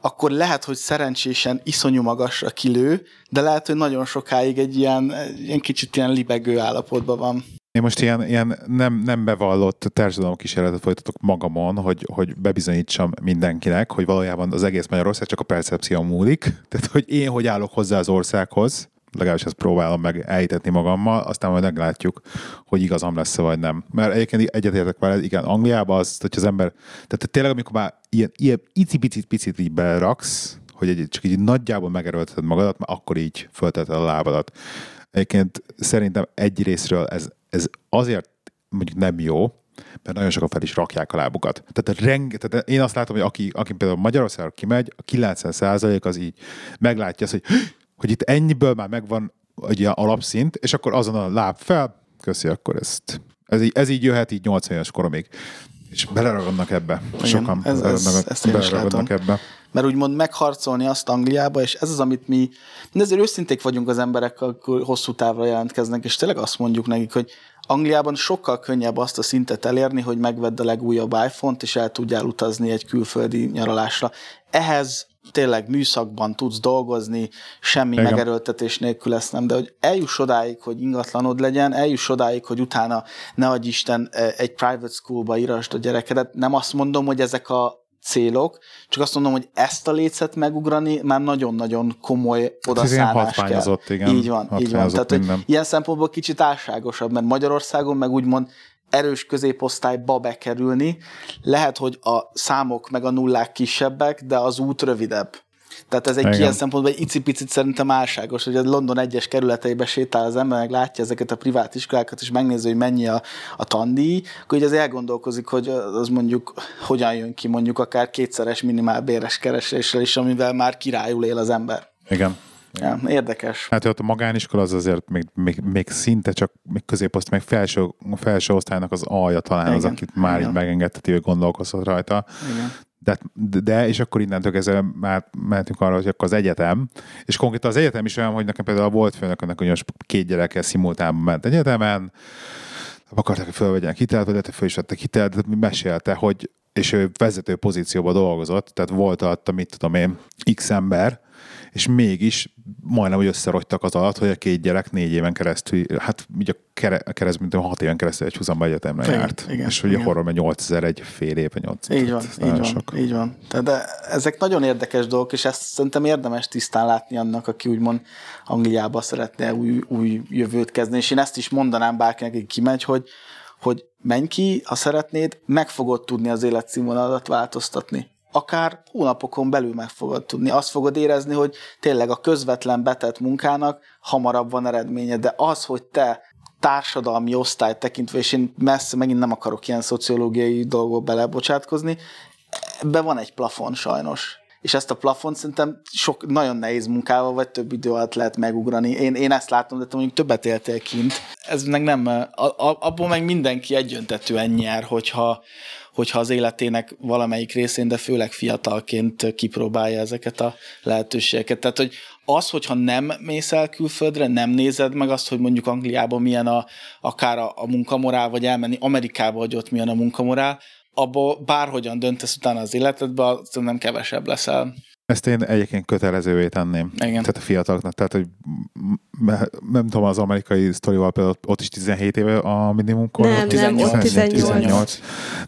akkor lehet, hogy szerencsésen iszonyú magasra kilő, de lehet, hogy nagyon sokáig egy ilyen, ilyen kicsit ilyen libegő állapotban van. Én most ilyen, ilyen nem, nem bevallott kísérletet folytatok magamon, hogy, hogy bebizonyítsam mindenkinek, hogy valójában az egész Magyarország csak a percepció múlik. Tehát, hogy én hogy állok hozzá az országhoz, legalábbis ezt próbálom meg elhitetni magammal, aztán majd meglátjuk, hogy igazam lesz vagy nem. Mert egyébként egyetértek vele, igen, Angliában az, hogy az ember, tehát tényleg amikor már ilyen, ilyen icipicit picit így beraksz, hogy egy, csak így nagyjából megerőlteted magadat, mert akkor így fölteted a lábadat. Egyébként szerintem egy részről ez, ez azért mondjuk nem jó, mert nagyon sokan fel is rakják a lábukat. Tehát, reng, tehát én azt látom, hogy aki, aki például Magyarországra kimegy, a 90% az így meglátja azt, hogy hogy itt ennyiből már megvan egy ilyen alapszint, és akkor azon a láb fel, köszi, akkor ezt. Ez így, ez így jöhet így 80 éves koromig. És beleragadnak ebbe. Igen, Sokan ez, ez, ezt beleragadnak ebbe. Mert úgymond megharcolni azt Angliába, és ez az, amit mi, de ezért őszinték vagyunk az emberek, akkor hosszú távra jelentkeznek, és tényleg azt mondjuk nekik, hogy Angliában sokkal könnyebb azt a szintet elérni, hogy megvedd a legújabb iPhone-t, és el tudjál utazni egy külföldi nyaralásra. Ehhez tényleg műszakban tudsz dolgozni, semmi Igen. megerőltetés nélkül ezt nem, de hogy eljuss odáig, hogy ingatlanod legyen, eljuss odáig, hogy utána ne adj Isten e, egy private schoolba írasd a gyerekedet. Nem azt mondom, hogy ezek a célok, csak azt mondom, hogy ezt a lécet megugrani már nagyon-nagyon komoly hát odaszállás kell. Igen, így van, így van. Tehát, hogy ilyen szempontból kicsit álságosabb, mert Magyarországon meg úgymond erős középosztályba bekerülni. Lehet, hogy a számok meg a nullák kisebbek, de az út rövidebb. Tehát ez egy Igen. ilyen szempontból egy icipicit szerintem álságos, hogy a London egyes kerületeibe sétál az ember, meg látja ezeket a privát iskolákat, és megnézi, hogy mennyi a, a tandíj, akkor így az elgondolkozik, hogy az mondjuk hogyan jön ki mondjuk akár kétszeres minimál béres kereséssel is, amivel már királyul él az ember. Igen. Ja, érdekes. Hát ott a magániskola az azért még, még, még szinte csak még középoszt, meg felső, felső osztálynak az alja talán Igen. az, akit már Igen. így megengedheti, hogy gondolkozhat rajta. Igen. De, de, és akkor innentől kezdve már mentünk arra, hogy akkor az egyetem, és konkrétan az egyetem is olyan, hogy nekem például volt főnökönnek, hogy két gyerekkel szimultánban ment egyetemen, akarták, hogy fölvegyenek hitelt, vagy hogy föl is vettek hitelt, mesélte, hogy és ő vezető pozícióban dolgozott, tehát volt alatt, mit tudom én, x ember, és mégis majdnem, hogy összerogytak az alatt, hogy a két gyerek négy éven keresztül, hát ugye a keresztül, mint hat éven keresztül egy húzamba egyetemre igen, járt. Igen, és hogy a horror 8000 egy fél év, 8 Így van, így van, sok. így van. Tehát de ezek nagyon érdekes dolgok, és ezt szerintem érdemes tisztán látni annak, aki úgymond Angliába szeretne új, új jövőt kezdeni, és én ezt is mondanám bárkinek, aki kimegy, hogy hogy menj ki, ha szeretnéd, meg fogod tudni az életszínvonalat változtatni. Akár hónapokon belül meg fogod tudni. Azt fogod érezni, hogy tényleg a közvetlen betett munkának hamarabb van eredménye, de az, hogy te társadalmi osztályt tekintve, és én messze megint nem akarok ilyen szociológiai dolgok belebocsátkozni, ebben van egy plafon sajnos és ezt a plafont szerintem sok, nagyon nehéz munkával, vagy több idő alatt lehet megugrani. Én, én ezt látom, de te mondjuk többet éltél kint. Ez meg nem, a, a, abból meg mindenki egyöntetően nyer, hogyha, hogyha az életének valamelyik részén, de főleg fiatalként kipróbálja ezeket a lehetőségeket. Tehát, hogy az, hogyha nem mész el külföldre, nem nézed meg azt, hogy mondjuk Angliában milyen a, akár a, a munkamorál, vagy elmenni Amerikába, hogy ott milyen a munkamorál, abból bárhogyan döntesz utána az életedbe, nem kevesebb leszel. Ezt én egyébként kötelezővé tenném. Igen. Tehát a fiataloknak. Tehát, hogy nem tudom, az amerikai sztorival például ott is 17 éve a minimumkor. Nem, 18. nem, 18. 18.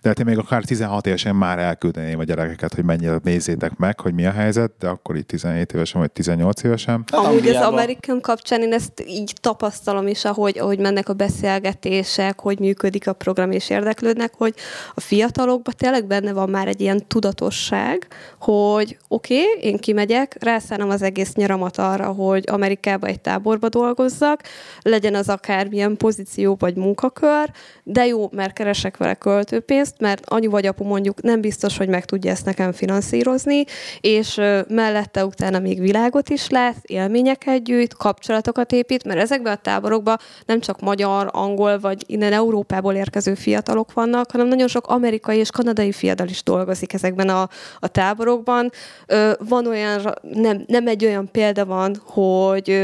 De hát én még akár 16 évesen már elküldeném a gyerekeket, hogy mennyire nézzétek meg, hogy mi a helyzet, de akkor itt 17 évesen vagy 18 évesen. Hát Amúgy az American kapcsán én ezt így tapasztalom is, ahogy, ahogy mennek a beszélgetések, hogy működik a program és érdeklődnek, hogy a fiatalokban tényleg benne van már egy ilyen tudatosság, hogy oké, okay, én kimegyek, rászánom az egész nyaramat arra, hogy Amerikába egy táborba dolgozzak, legyen az akármilyen pozíció vagy munkakör, de jó, mert keresek vele költőpénzt, mert anyu vagy apu mondjuk nem biztos, hogy meg tudja ezt nekem finanszírozni, és mellette utána még világot is lát, élményeket gyűjt, kapcsolatokat épít, mert ezekben a táborokban nem csak magyar, angol vagy innen Európából érkező fiatalok vannak, hanem nagyon sok amerikai és kanadai fiatal is dolgozik ezekben a, a táborokban van olyan, nem, nem egy olyan példa van, hogy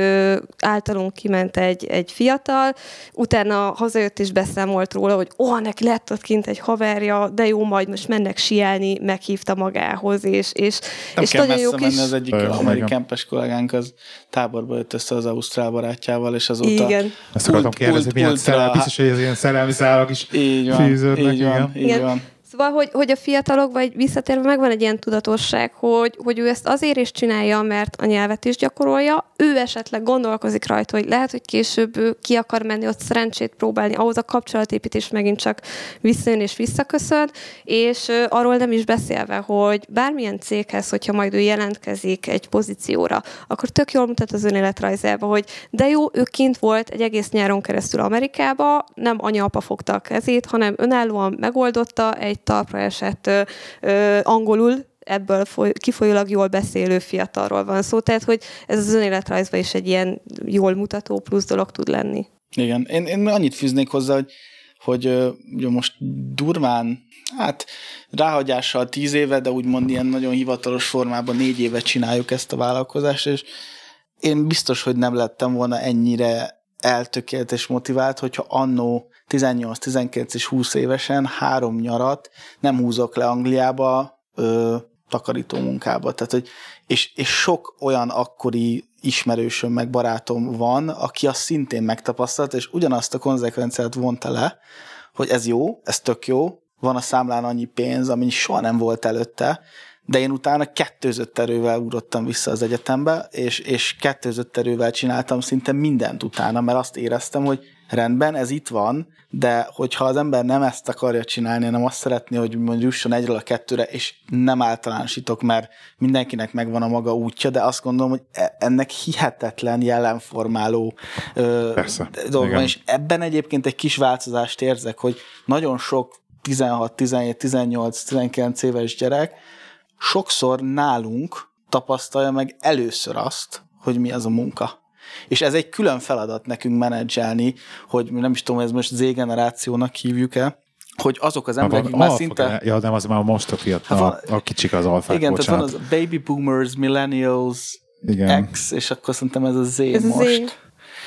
általunk kiment egy, egy fiatal, utána hazajött és beszámolt róla, hogy ó, oh, neki lett ott kint egy haverja, de jó, majd most mennek sielni, meghívta magához, és, és, nem és kell nagyon jó kis... az egyik amerikánpes kollégánk az táborba jött össze az ausztrál barátjával, és azóta Igen. Ezt akartam kérdezni, milyen szerelmi, biztos, hogy ez ilyen szerelmi szálak is így van, fűződnek. Így van, igen. így van. Szóval, hogy, hogy a fiatalok, vagy visszatérve megvan egy ilyen tudatosság, hogy, hogy ő ezt azért is csinálja, mert a nyelvet is gyakorolja, ő esetleg gondolkozik rajta, hogy lehet, hogy később ő ki akar menni ott szerencsét próbálni, ahhoz a kapcsolatépítés megint csak visszajön és visszaköszön, és arról nem is beszélve, hogy bármilyen céghez, hogyha majd ő jelentkezik egy pozícióra, akkor tök jól mutat az önéletrajzába, hogy de jó, ő kint volt egy egész nyáron keresztül Amerikába, nem anya-apa fogta a kezét, hanem önállóan megoldotta egy talpra esett ö, ö, angolul, ebből foly, kifolyólag jól beszélő fiatalról van szó, tehát hogy ez az önéletrajzban is egy ilyen jól mutató plusz dolog tud lenni. Igen, én, én annyit fűznék hozzá, hogy hogy ugye most durván, hát ráhagyással tíz éve, de úgymond ilyen nagyon hivatalos formában négy éve csináljuk ezt a vállalkozást, és én biztos, hogy nem lettem volna ennyire eltökélt és motivált, hogyha annó 18, 19 és 20 évesen három nyarat nem húzok le Angliába ö, takarító munkába. Tehát, hogy, és, és sok olyan akkori ismerősöm meg barátom van, aki azt szintén megtapasztalt, és ugyanazt a konzekvenciát vonta le, hogy ez jó, ez tök jó, van a számlán annyi pénz, ami soha nem volt előtte, de én utána kettőzött erővel ugrottam vissza az egyetembe, és, és kettőzött erővel csináltam szinte mindent utána, mert azt éreztem, hogy rendben, ez itt van, de hogyha az ember nem ezt akarja csinálni, hanem azt szeretné, hogy mondjuk jusson egyről a kettőre, és nem általánosítok, mert mindenkinek megvan a maga útja, de azt gondolom, hogy e- ennek hihetetlen jelenformáló van, és ebben egyébként egy kis változást érzek, hogy nagyon sok 16, 17, 18, 19 éves gyerek sokszor nálunk tapasztalja meg először azt, hogy mi az a munka. És ez egy külön feladat nekünk menedzselni, hogy nem is tudom, ez most Z-generációnak hívjuk-e, hogy azok az emberek, akik már szinte... Ja, nem, az már most a fiatal, hát van, a kicsik az alfák, Igen, bocsánat. tehát van az baby boomers, millennials, igen. X, és akkor szerintem ez a Z ez most. Z.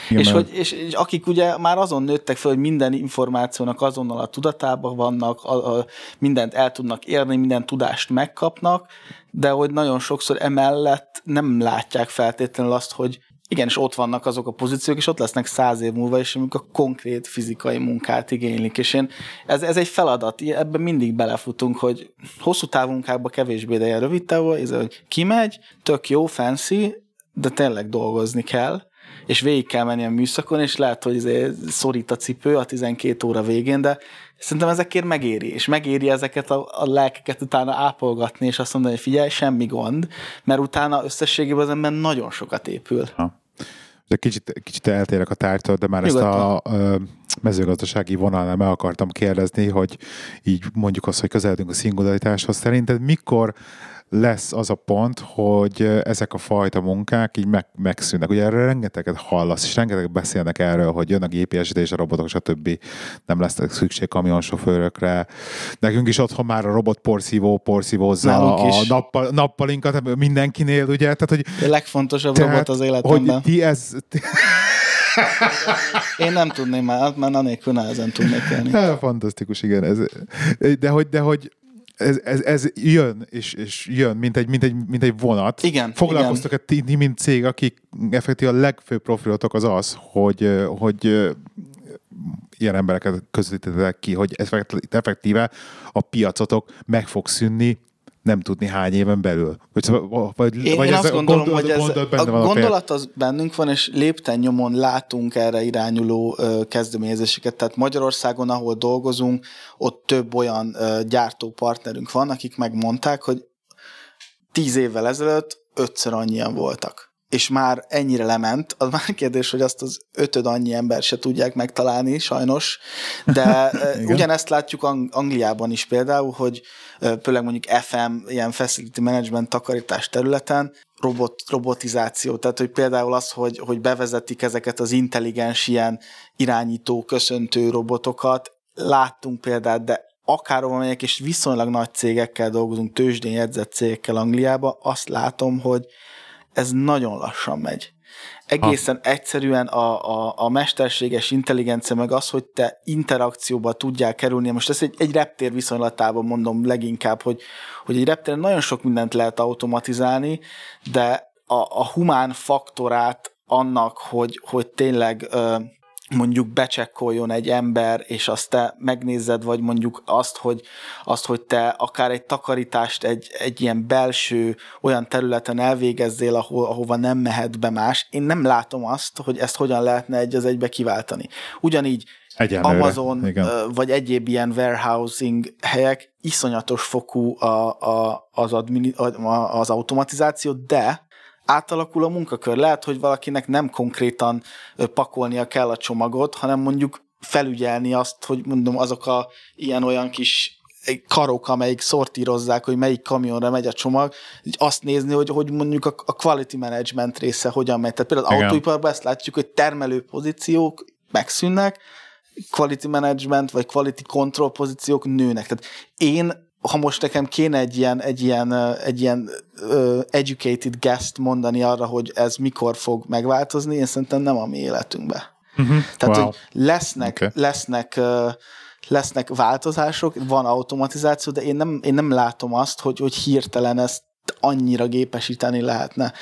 Igen, és, hogy, és, és akik ugye már azon nőttek fel, hogy minden információnak azonnal a tudatában vannak, a, a, mindent el tudnak érni, minden tudást megkapnak, de hogy nagyon sokszor emellett nem látják feltétlenül azt, hogy igenis ott vannak azok a pozíciók, és ott lesznek száz év múlva, és amikor a konkrét fizikai munkát igénylik. És én, ez, ez egy feladat, ebben mindig belefutunk, hogy hosszú távú munkákban kevésbé, de ilyen rövid távú, ez, hogy kimegy, tök jó, fancy, de tényleg dolgozni kell, és végig kell menni a műszakon, és lehet, hogy szorít a cipő a 12 óra végén, de szerintem ezekért megéri, és megéri ezeket a, a lelkeket utána ápolgatni, és azt mondani, hogy figyelj, semmi gond, mert utána összességében az ember nagyon sokat épül. Ha. De kicsit, kicsit eltérek a tártól, de már Nyugodtan. ezt a, a mezőgazdasági vonalnál meg akartam kérdezni, hogy így mondjuk azt, hogy közeledünk a szingularitáshoz. Szerinted mikor lesz az a pont, hogy ezek a fajta munkák így meg, megszűnnek. Ugye erről rengeteget hallasz, és rengeteget beszélnek erről, hogy jön a gépiesítés, a robotok, stb. Nem lesz szükség kamionsofőrökre. Nekünk is otthon már a robot porszívó porszívózza a, a nappal, nappalinkat mindenkinél, ugye? Tehát, hogy, a legfontosabb tehát, robot az életemben. Hogy ti ez... Én nem tudném már, mert anélkül nehezen tudnék élni. Hát, fantasztikus, igen. Ez, de hogy, de hogy ez, ez, ez jön, és, és jön, mint egy, mint egy, mint egy vonat. Igen. Foglalkoztok egy ti, mint cég, akik effektív a legfőbb profilotok az az, hogy, hogy ilyen embereket közvetítetek ki, hogy effektíve a piacotok meg fog szűnni nem tudni hány éven belül. Vagy, vagy, én, vagy én azt gondolom, gondol, hogy ez, a gondolat az bennünk van, és lépten nyomon látunk erre irányuló ö, kezdeményezéseket. Tehát Magyarországon, ahol dolgozunk, ott több olyan ö, gyártópartnerünk van, akik megmondták, hogy tíz évvel ezelőtt ötször annyian voltak és már ennyire lement, az már kérdés, hogy azt az ötöd annyi ember se tudják megtalálni, sajnos, de ugyanezt látjuk Ang- Angliában is például, hogy főleg mondjuk FM, ilyen facility management takarítás területen, robot, robotizáció, tehát hogy például az, hogy, hogy bevezetik ezeket az intelligens ilyen irányító, köszöntő robotokat, láttunk példát, de akár amelyek és viszonylag nagy cégekkel dolgozunk, tőzsdén jegyzett cégekkel Angliába, azt látom, hogy ez nagyon lassan megy. Egészen ha. egyszerűen a, a, a mesterséges intelligencia, meg az, hogy te interakcióba tudjál kerülni, most ezt egy, egy reptér viszonylatában mondom leginkább, hogy, hogy egy reptéren nagyon sok mindent lehet automatizálni, de a, a humán faktorát annak, hogy, hogy tényleg ö, mondjuk becsekkoljon egy ember, és azt te megnézed, vagy mondjuk azt, hogy, azt, hogy te akár egy takarítást egy, egy ilyen belső olyan területen elvégezzél, ahol, ahova nem mehet be más. Én nem látom azt, hogy ezt hogyan lehetne egy az egybe kiváltani. Ugyanígy Egyenlőre, Amazon igen. vagy egyéb ilyen warehousing helyek iszonyatos fokú a, a, az, admini, az automatizáció, de átalakul a munkakör. Lehet, hogy valakinek nem konkrétan pakolnia kell a csomagot, hanem mondjuk felügyelni azt, hogy mondom, azok a ilyen-olyan kis karok, amelyik szortírozzák, hogy melyik kamionra megy a csomag, így azt nézni, hogy, hogy mondjuk a, a quality management része hogyan megy. Tehát például az autóiparban ezt látjuk, hogy termelő pozíciók megszűnnek, quality management vagy quality control pozíciók nőnek. Tehát én ha most nekem kéne egy ilyen, egy ilyen, egy ilyen uh, educated guest mondani arra, hogy ez mikor fog megváltozni, én szerintem nem a mi életünkbe. Uh-huh. Tehát, wow. hogy lesznek, okay. lesznek uh, lesznek változások, van automatizáció, de én nem, én nem látom azt, hogy, hogy hirtelen ezt annyira gépesíteni lehetne.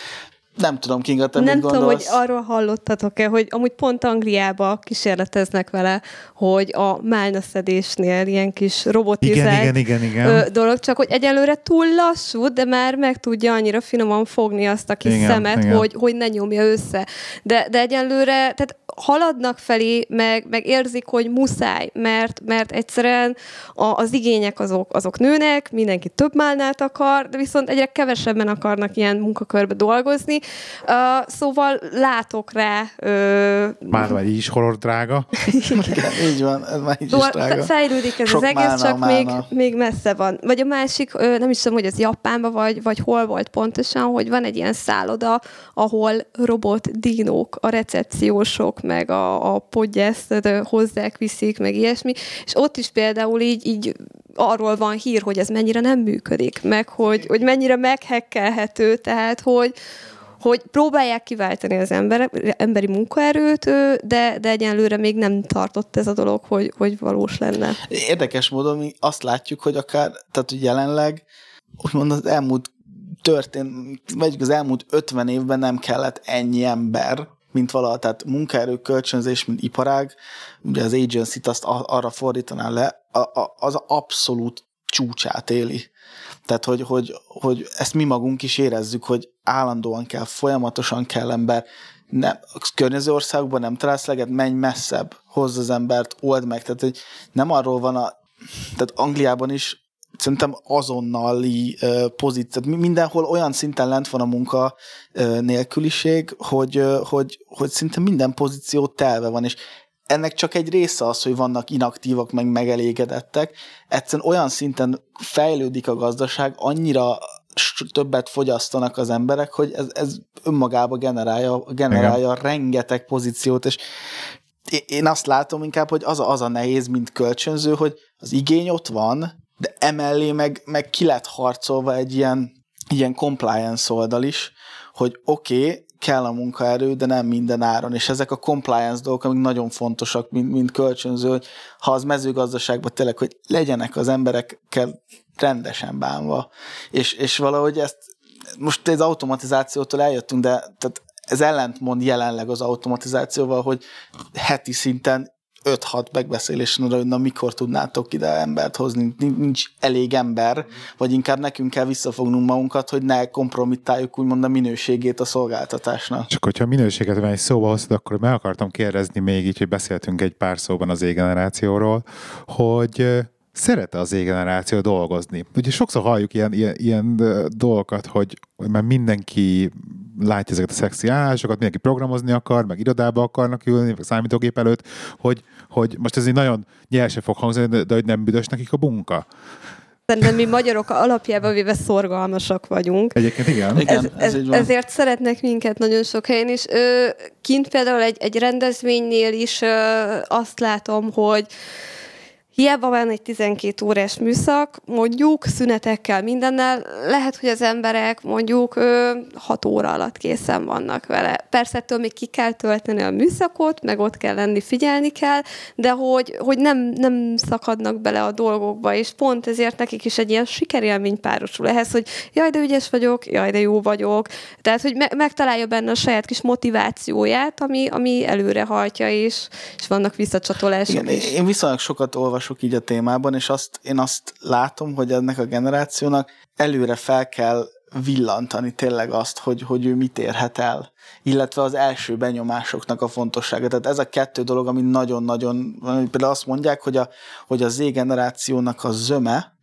Nem tudom, Kinga, te Nem tudom, hogy arról hallottatok-e, hogy amúgy pont Angliába kísérleteznek vele, hogy a málnaszedésnél ilyen kis robotizált igen, igen, igen, igen. dolog, csak hogy egyelőre túl lassú, de már meg tudja annyira finoman fogni azt a kis igen, szemet, igen. Hogy, hogy ne nyomja össze. De, de egyelőre, tehát haladnak felé, meg, meg érzik, hogy muszáj, mert, mert egyszerűen a, az igények azok, azok nőnek, mindenki több málnát akar, de viszont egyre kevesebben akarnak ilyen munkakörbe dolgozni. Uh, szóval látok rá... Uh, már vagy is horror drága. Igen, így van, ez már így szóval is drága. Fejlődik ez Sok az egész, málna, csak málna. Még, még messze van. Vagy a másik, nem is tudom, hogy az Japánban vagy, vagy hol volt pontosan, hogy van egy ilyen szálloda, ahol robot dinók, a recepciósok, meg a, a podgyászt hozzák, viszik, meg ilyesmi, és ott is például így, így arról van hír, hogy ez mennyire nem működik, meg hogy, hogy mennyire meghekkelhető, tehát hogy, hogy próbálják kiváltani az ember, emberi munkaerőt, de, de egyenlőre még nem tartott ez a dolog, hogy, hogy valós lenne. Érdekes módon mi azt látjuk, hogy akár, tehát hogy jelenleg úgymond az elmúlt történt, vagy az elmúlt 50 évben nem kellett ennyi ember, mint valaha, tehát munkaerő kölcsönzés, mint iparág, ugye az agency-t azt arra fordítaná le, az abszolút csúcsát éli. Tehát, hogy, hogy, hogy ezt mi magunk is érezzük, hogy állandóan kell, folyamatosan kell ember, nem, a környező országokban nem találsz leget, menj messzebb, hozz az embert, old meg. Tehát, hogy nem arról van a, tehát Angliában is szerintem azonnali pozíció, mindenhol olyan szinten lent van a munka nélküliség, hogy, hogy, hogy szinte minden pozíció telve van, és ennek csak egy része az, hogy vannak inaktívak, meg megelégedettek. Egyszerűen olyan szinten fejlődik a gazdaság, annyira többet fogyasztanak az emberek, hogy ez, ez önmagába generálja, generálja rengeteg pozíciót, és én azt látom inkább, hogy az a, az a nehéz, mint kölcsönző, hogy az igény ott van, de emellé meg, meg ki lett harcolva egy ilyen, ilyen compliance oldal is, hogy oké, okay, kell a munkaerő, de nem minden áron, és ezek a compliance dolgok, amik nagyon fontosak, mint, mint kölcsönző, hogy ha az mezőgazdaságban tényleg, hogy legyenek az emberekkel rendesen bánva, és, és valahogy ezt most az automatizációtól eljöttünk, de tehát ez ellentmond jelenleg az automatizációval, hogy heti szinten 5-6 megbeszélésen arra, hogy na mikor tudnátok ide embert hozni, nincs elég ember, vagy inkább nekünk kell visszafognunk magunkat, hogy ne kompromittáljuk úgymond a minőségét a szolgáltatásnak. Csak hogyha a minőséget egy szóba hoztad, akkor meg akartam kérdezni még így, hogy beszéltünk egy pár szóban az égenerációról, hogy szeret az égeneráció dolgozni. Ugye sokszor halljuk ilyen, ilyen, ilyen dolgokat, hogy, már mindenki látja ezeket a szexi állásokat, mindenki programozni akar, meg irodába akarnak ülni, meg számítógép előtt, hogy, hogy most ez így nagyon nyersen fog hangzani, de hogy nem büdös nekik a munka. Szerintem mi magyarok alapjában véve szorgalmasak vagyunk. Egyébként igen. igen ez, ez, ez ezért szeretnek minket nagyon sok helyen is. Ö, kint például egy, egy rendezvénynél is ö, azt látom, hogy Hiába van egy 12 órás műszak, mondjuk szünetekkel mindennel, lehet, hogy az emberek mondjuk 6 óra alatt készen vannak vele. Persze ettől még ki kell tölteni a műszakot, meg ott kell lenni, figyelni kell, de hogy, hogy nem, nem szakadnak bele a dolgokba, és pont ezért nekik is egy ilyen sikerélmény párosul ehhez, hogy jaj, de ügyes vagyok, jaj, de jó vagyok. Tehát, hogy me- megtalálja benne a saját kis motivációját, ami, ami előre hajtja, és, és vannak visszacsatolások Igen, is. Én viszonylag sokat olvasok olvasok így a témában, és azt, én azt látom, hogy ennek a generációnak előre fel kell villantani tényleg azt, hogy, hogy ő mit érhet el, illetve az első benyomásoknak a fontossága. Tehát ez a kettő dolog, ami nagyon-nagyon, például azt mondják, hogy a, hogy a Z generációnak a zöme,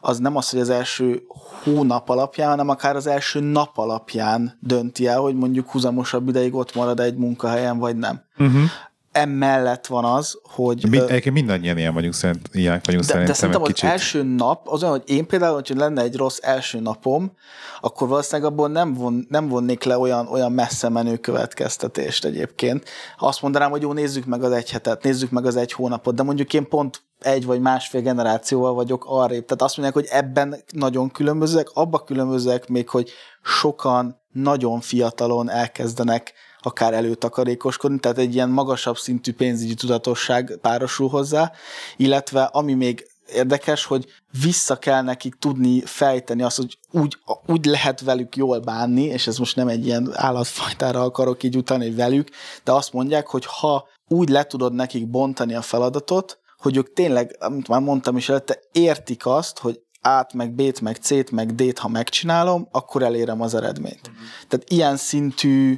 az nem az, hogy az első hónap alapján, hanem akár az első nap alapján dönti el, hogy mondjuk húzamosabb ideig ott marad egy munkahelyen, vagy nem. Uh-huh emellett van az, hogy... Mi, egyébként mindannyian ilyen vagyunk, szerint, ilyen vagyunk de, szerintem. De szerintem az kicsit. első nap, az olyan, hogy én például, hogy lenne egy rossz első napom, akkor valószínűleg abból nem, von, nem vonnék le olyan, olyan messze menő következtetést egyébként. Azt mondanám, hogy jó, nézzük meg az egy hetet, nézzük meg az egy hónapot, de mondjuk én pont egy vagy másfél generációval vagyok arrébb. Tehát azt mondják, hogy ebben nagyon különbözőek, abba különbözőek még, hogy sokan nagyon fiatalon elkezdenek akár előtakarékoskodni, tehát egy ilyen magasabb szintű pénzügyi tudatosság párosul hozzá, illetve ami még érdekes, hogy vissza kell nekik tudni fejteni azt, hogy úgy, úgy lehet velük jól bánni, és ez most nem egy ilyen állatfajtára akarok így utalni, velük, de azt mondják, hogy ha úgy le tudod nekik bontani a feladatot, hogy ők tényleg, amit már mondtam is előtte, értik azt, hogy át, meg B-t, meg C-t, meg D-t, ha megcsinálom, akkor elérem az eredményt. Uh-huh. Tehát ilyen szintű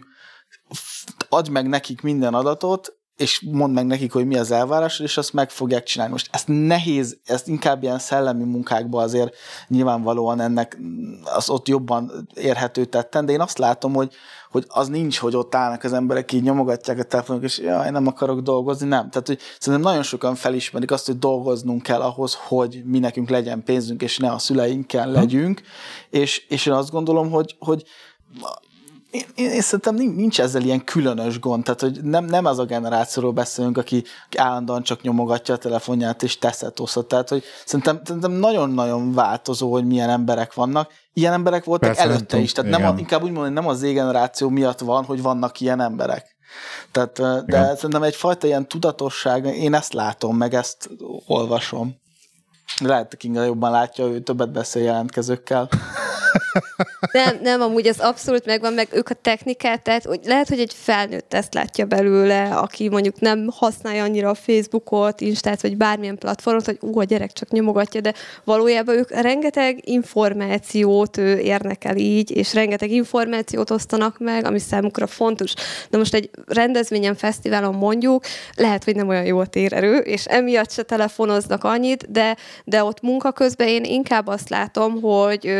adj meg nekik minden adatot, és mondd meg nekik, hogy mi az elvárás, és azt meg fogják csinálni. Most ezt nehéz, ezt inkább ilyen szellemi munkákban azért nyilvánvalóan ennek az ott jobban érhető tetten, de én azt látom, hogy, hogy az nincs, hogy ott állnak az emberek, így nyomogatják a telefonok, és jaj, nem akarok dolgozni, nem. Tehát, hogy szerintem nagyon sokan felismerik azt, hogy dolgoznunk kell ahhoz, hogy mi nekünk legyen pénzünk, és ne a szüleinkkel legyünk, és, és én azt gondolom, hogy, hogy én, én, én szerintem nincs ezzel ilyen különös gond, tehát hogy nem, nem az a generációról beszélünk, aki állandóan csak nyomogatja a telefonját és teszet osztott, tehát hogy szerintem, szerintem nagyon-nagyon változó, hogy milyen emberek vannak. Ilyen emberek voltak Persze, előtte tudom, is, tehát nem a, inkább úgy mondani, nem az Z-generáció miatt van, hogy vannak ilyen emberek. Tehát, de Igen. szerintem egyfajta ilyen tudatosság, én ezt látom, meg ezt olvasom. Lehet, Kinga jobban látja, ő többet beszél jelentkezőkkel. Nem, nem, amúgy ez abszolút megvan, meg ők a technikát, tehát hogy lehet, hogy egy felnőtt ezt látja belőle, aki mondjuk nem használja annyira a Facebookot, Instát, vagy bármilyen platformot, hogy ú, a gyerek csak nyomogatja, de valójában ők rengeteg információt érnek el így, és rengeteg információt osztanak meg, ami számukra fontos. Na most egy rendezvényen, fesztiválon mondjuk, lehet, hogy nem olyan jó a térerő, és emiatt se telefonoznak annyit, de, de ott munka közben én inkább azt látom, hogy,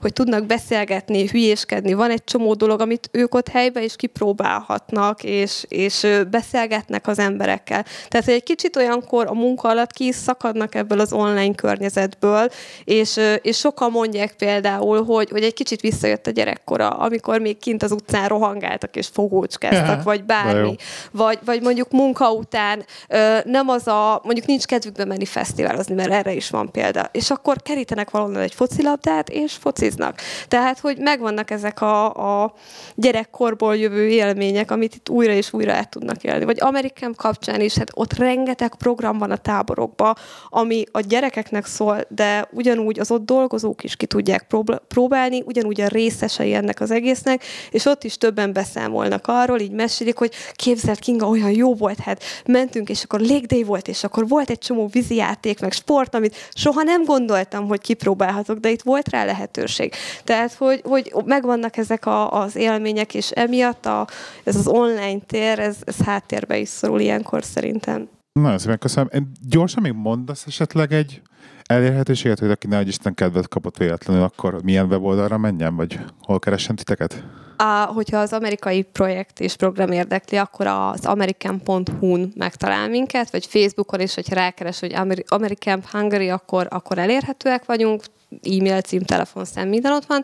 hogy tudnak beszélgetni, hülyéskedni. Van egy csomó dolog, amit ők ott helyben is kipróbálhatnak, és, és beszélgetnek az emberekkel. Tehát, hogy egy kicsit olyankor a munka alatt ki is szakadnak ebből az online környezetből, és, és sokan mondják például, hogy, hogy egy kicsit visszajött a gyerekkora, amikor még kint az utcán rohangáltak és fogócskeztek, vagy bármi. Vagy, vagy mondjuk munka után nem az a, mondjuk nincs kedvükbe menni fesztiválozni, mert erre is van példa. És akkor kerítenek valahol egy focilabdát, és fociznak. Tehát, hogy megvannak ezek a, a gyerekkorból jövő élmények, amit itt újra és újra át tudnak élni. Vagy Amerikán kapcsán is, hát ott rengeteg program van a táborokban, ami a gyerekeknek szól, de ugyanúgy az ott dolgozók is ki tudják próbálni, ugyanúgy a részesei ennek az egésznek, és ott is többen beszámolnak arról, így mesélik, hogy képzelt Kinga, olyan jó volt, hát mentünk, és akkor légdé volt, és akkor volt egy csomó vízi játék, meg sport, amit soha nem gondoltam, hogy kipróbálhatok, de itt volt rá lehetőség. Tehát, hogy, hogy megvannak ezek a, az élmények, és emiatt a, ez az online tér, ez, ez háttérbe is szorul ilyenkor szerintem. Nagyon szépen köszönöm. Gyorsan még mondasz esetleg egy elérhetőséget, hogy aki nagy Isten kedvet kapott véletlenül, akkor milyen weboldalra menjen, vagy hol keressen titeket? A, hogyha az amerikai projekt és program érdekli, akkor az american.hu-n megtalál minket, vagy Facebookon is, hogyha rákeres, hogy American Hungary, akkor, akkor elérhetőek vagyunk e-mail cím, telefonszám, minden ott van,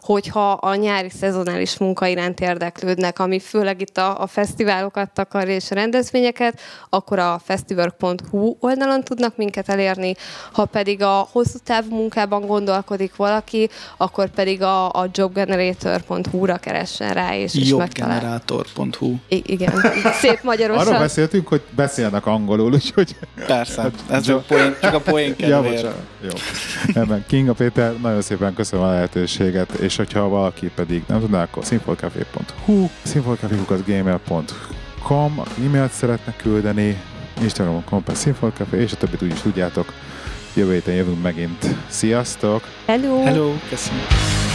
hogyha a nyári szezonális munka iránt érdeklődnek, ami főleg itt a, a fesztiválokat takar és a rendezvényeket, akkor a festival.hu oldalon tudnak minket elérni, ha pedig a hosszú távú munkában gondolkodik valaki, akkor pedig a, a jobgenerator.hu-ra keressen rá, és, és Jobgenerator.hu I- igen, szép magyarosan. Arról beszéltünk, hogy beszélnek angolul, úgyhogy... Persze, ez csak, poén, csak a poén kedvéért. Ja, jó. Ebben Kinga Péter, nagyon szépen köszönöm a lehetőséget, és hogyha valaki pedig nem tudná, akkor színfolkafé.hu, színfolkafé.gmail.com, e-mailt szeretne küldeni, Instagramon per színfolkafé, és a többit úgy is tudjátok. Jövő héten jövünk megint. Sziasztok! Hello! Hello! Köszönöm!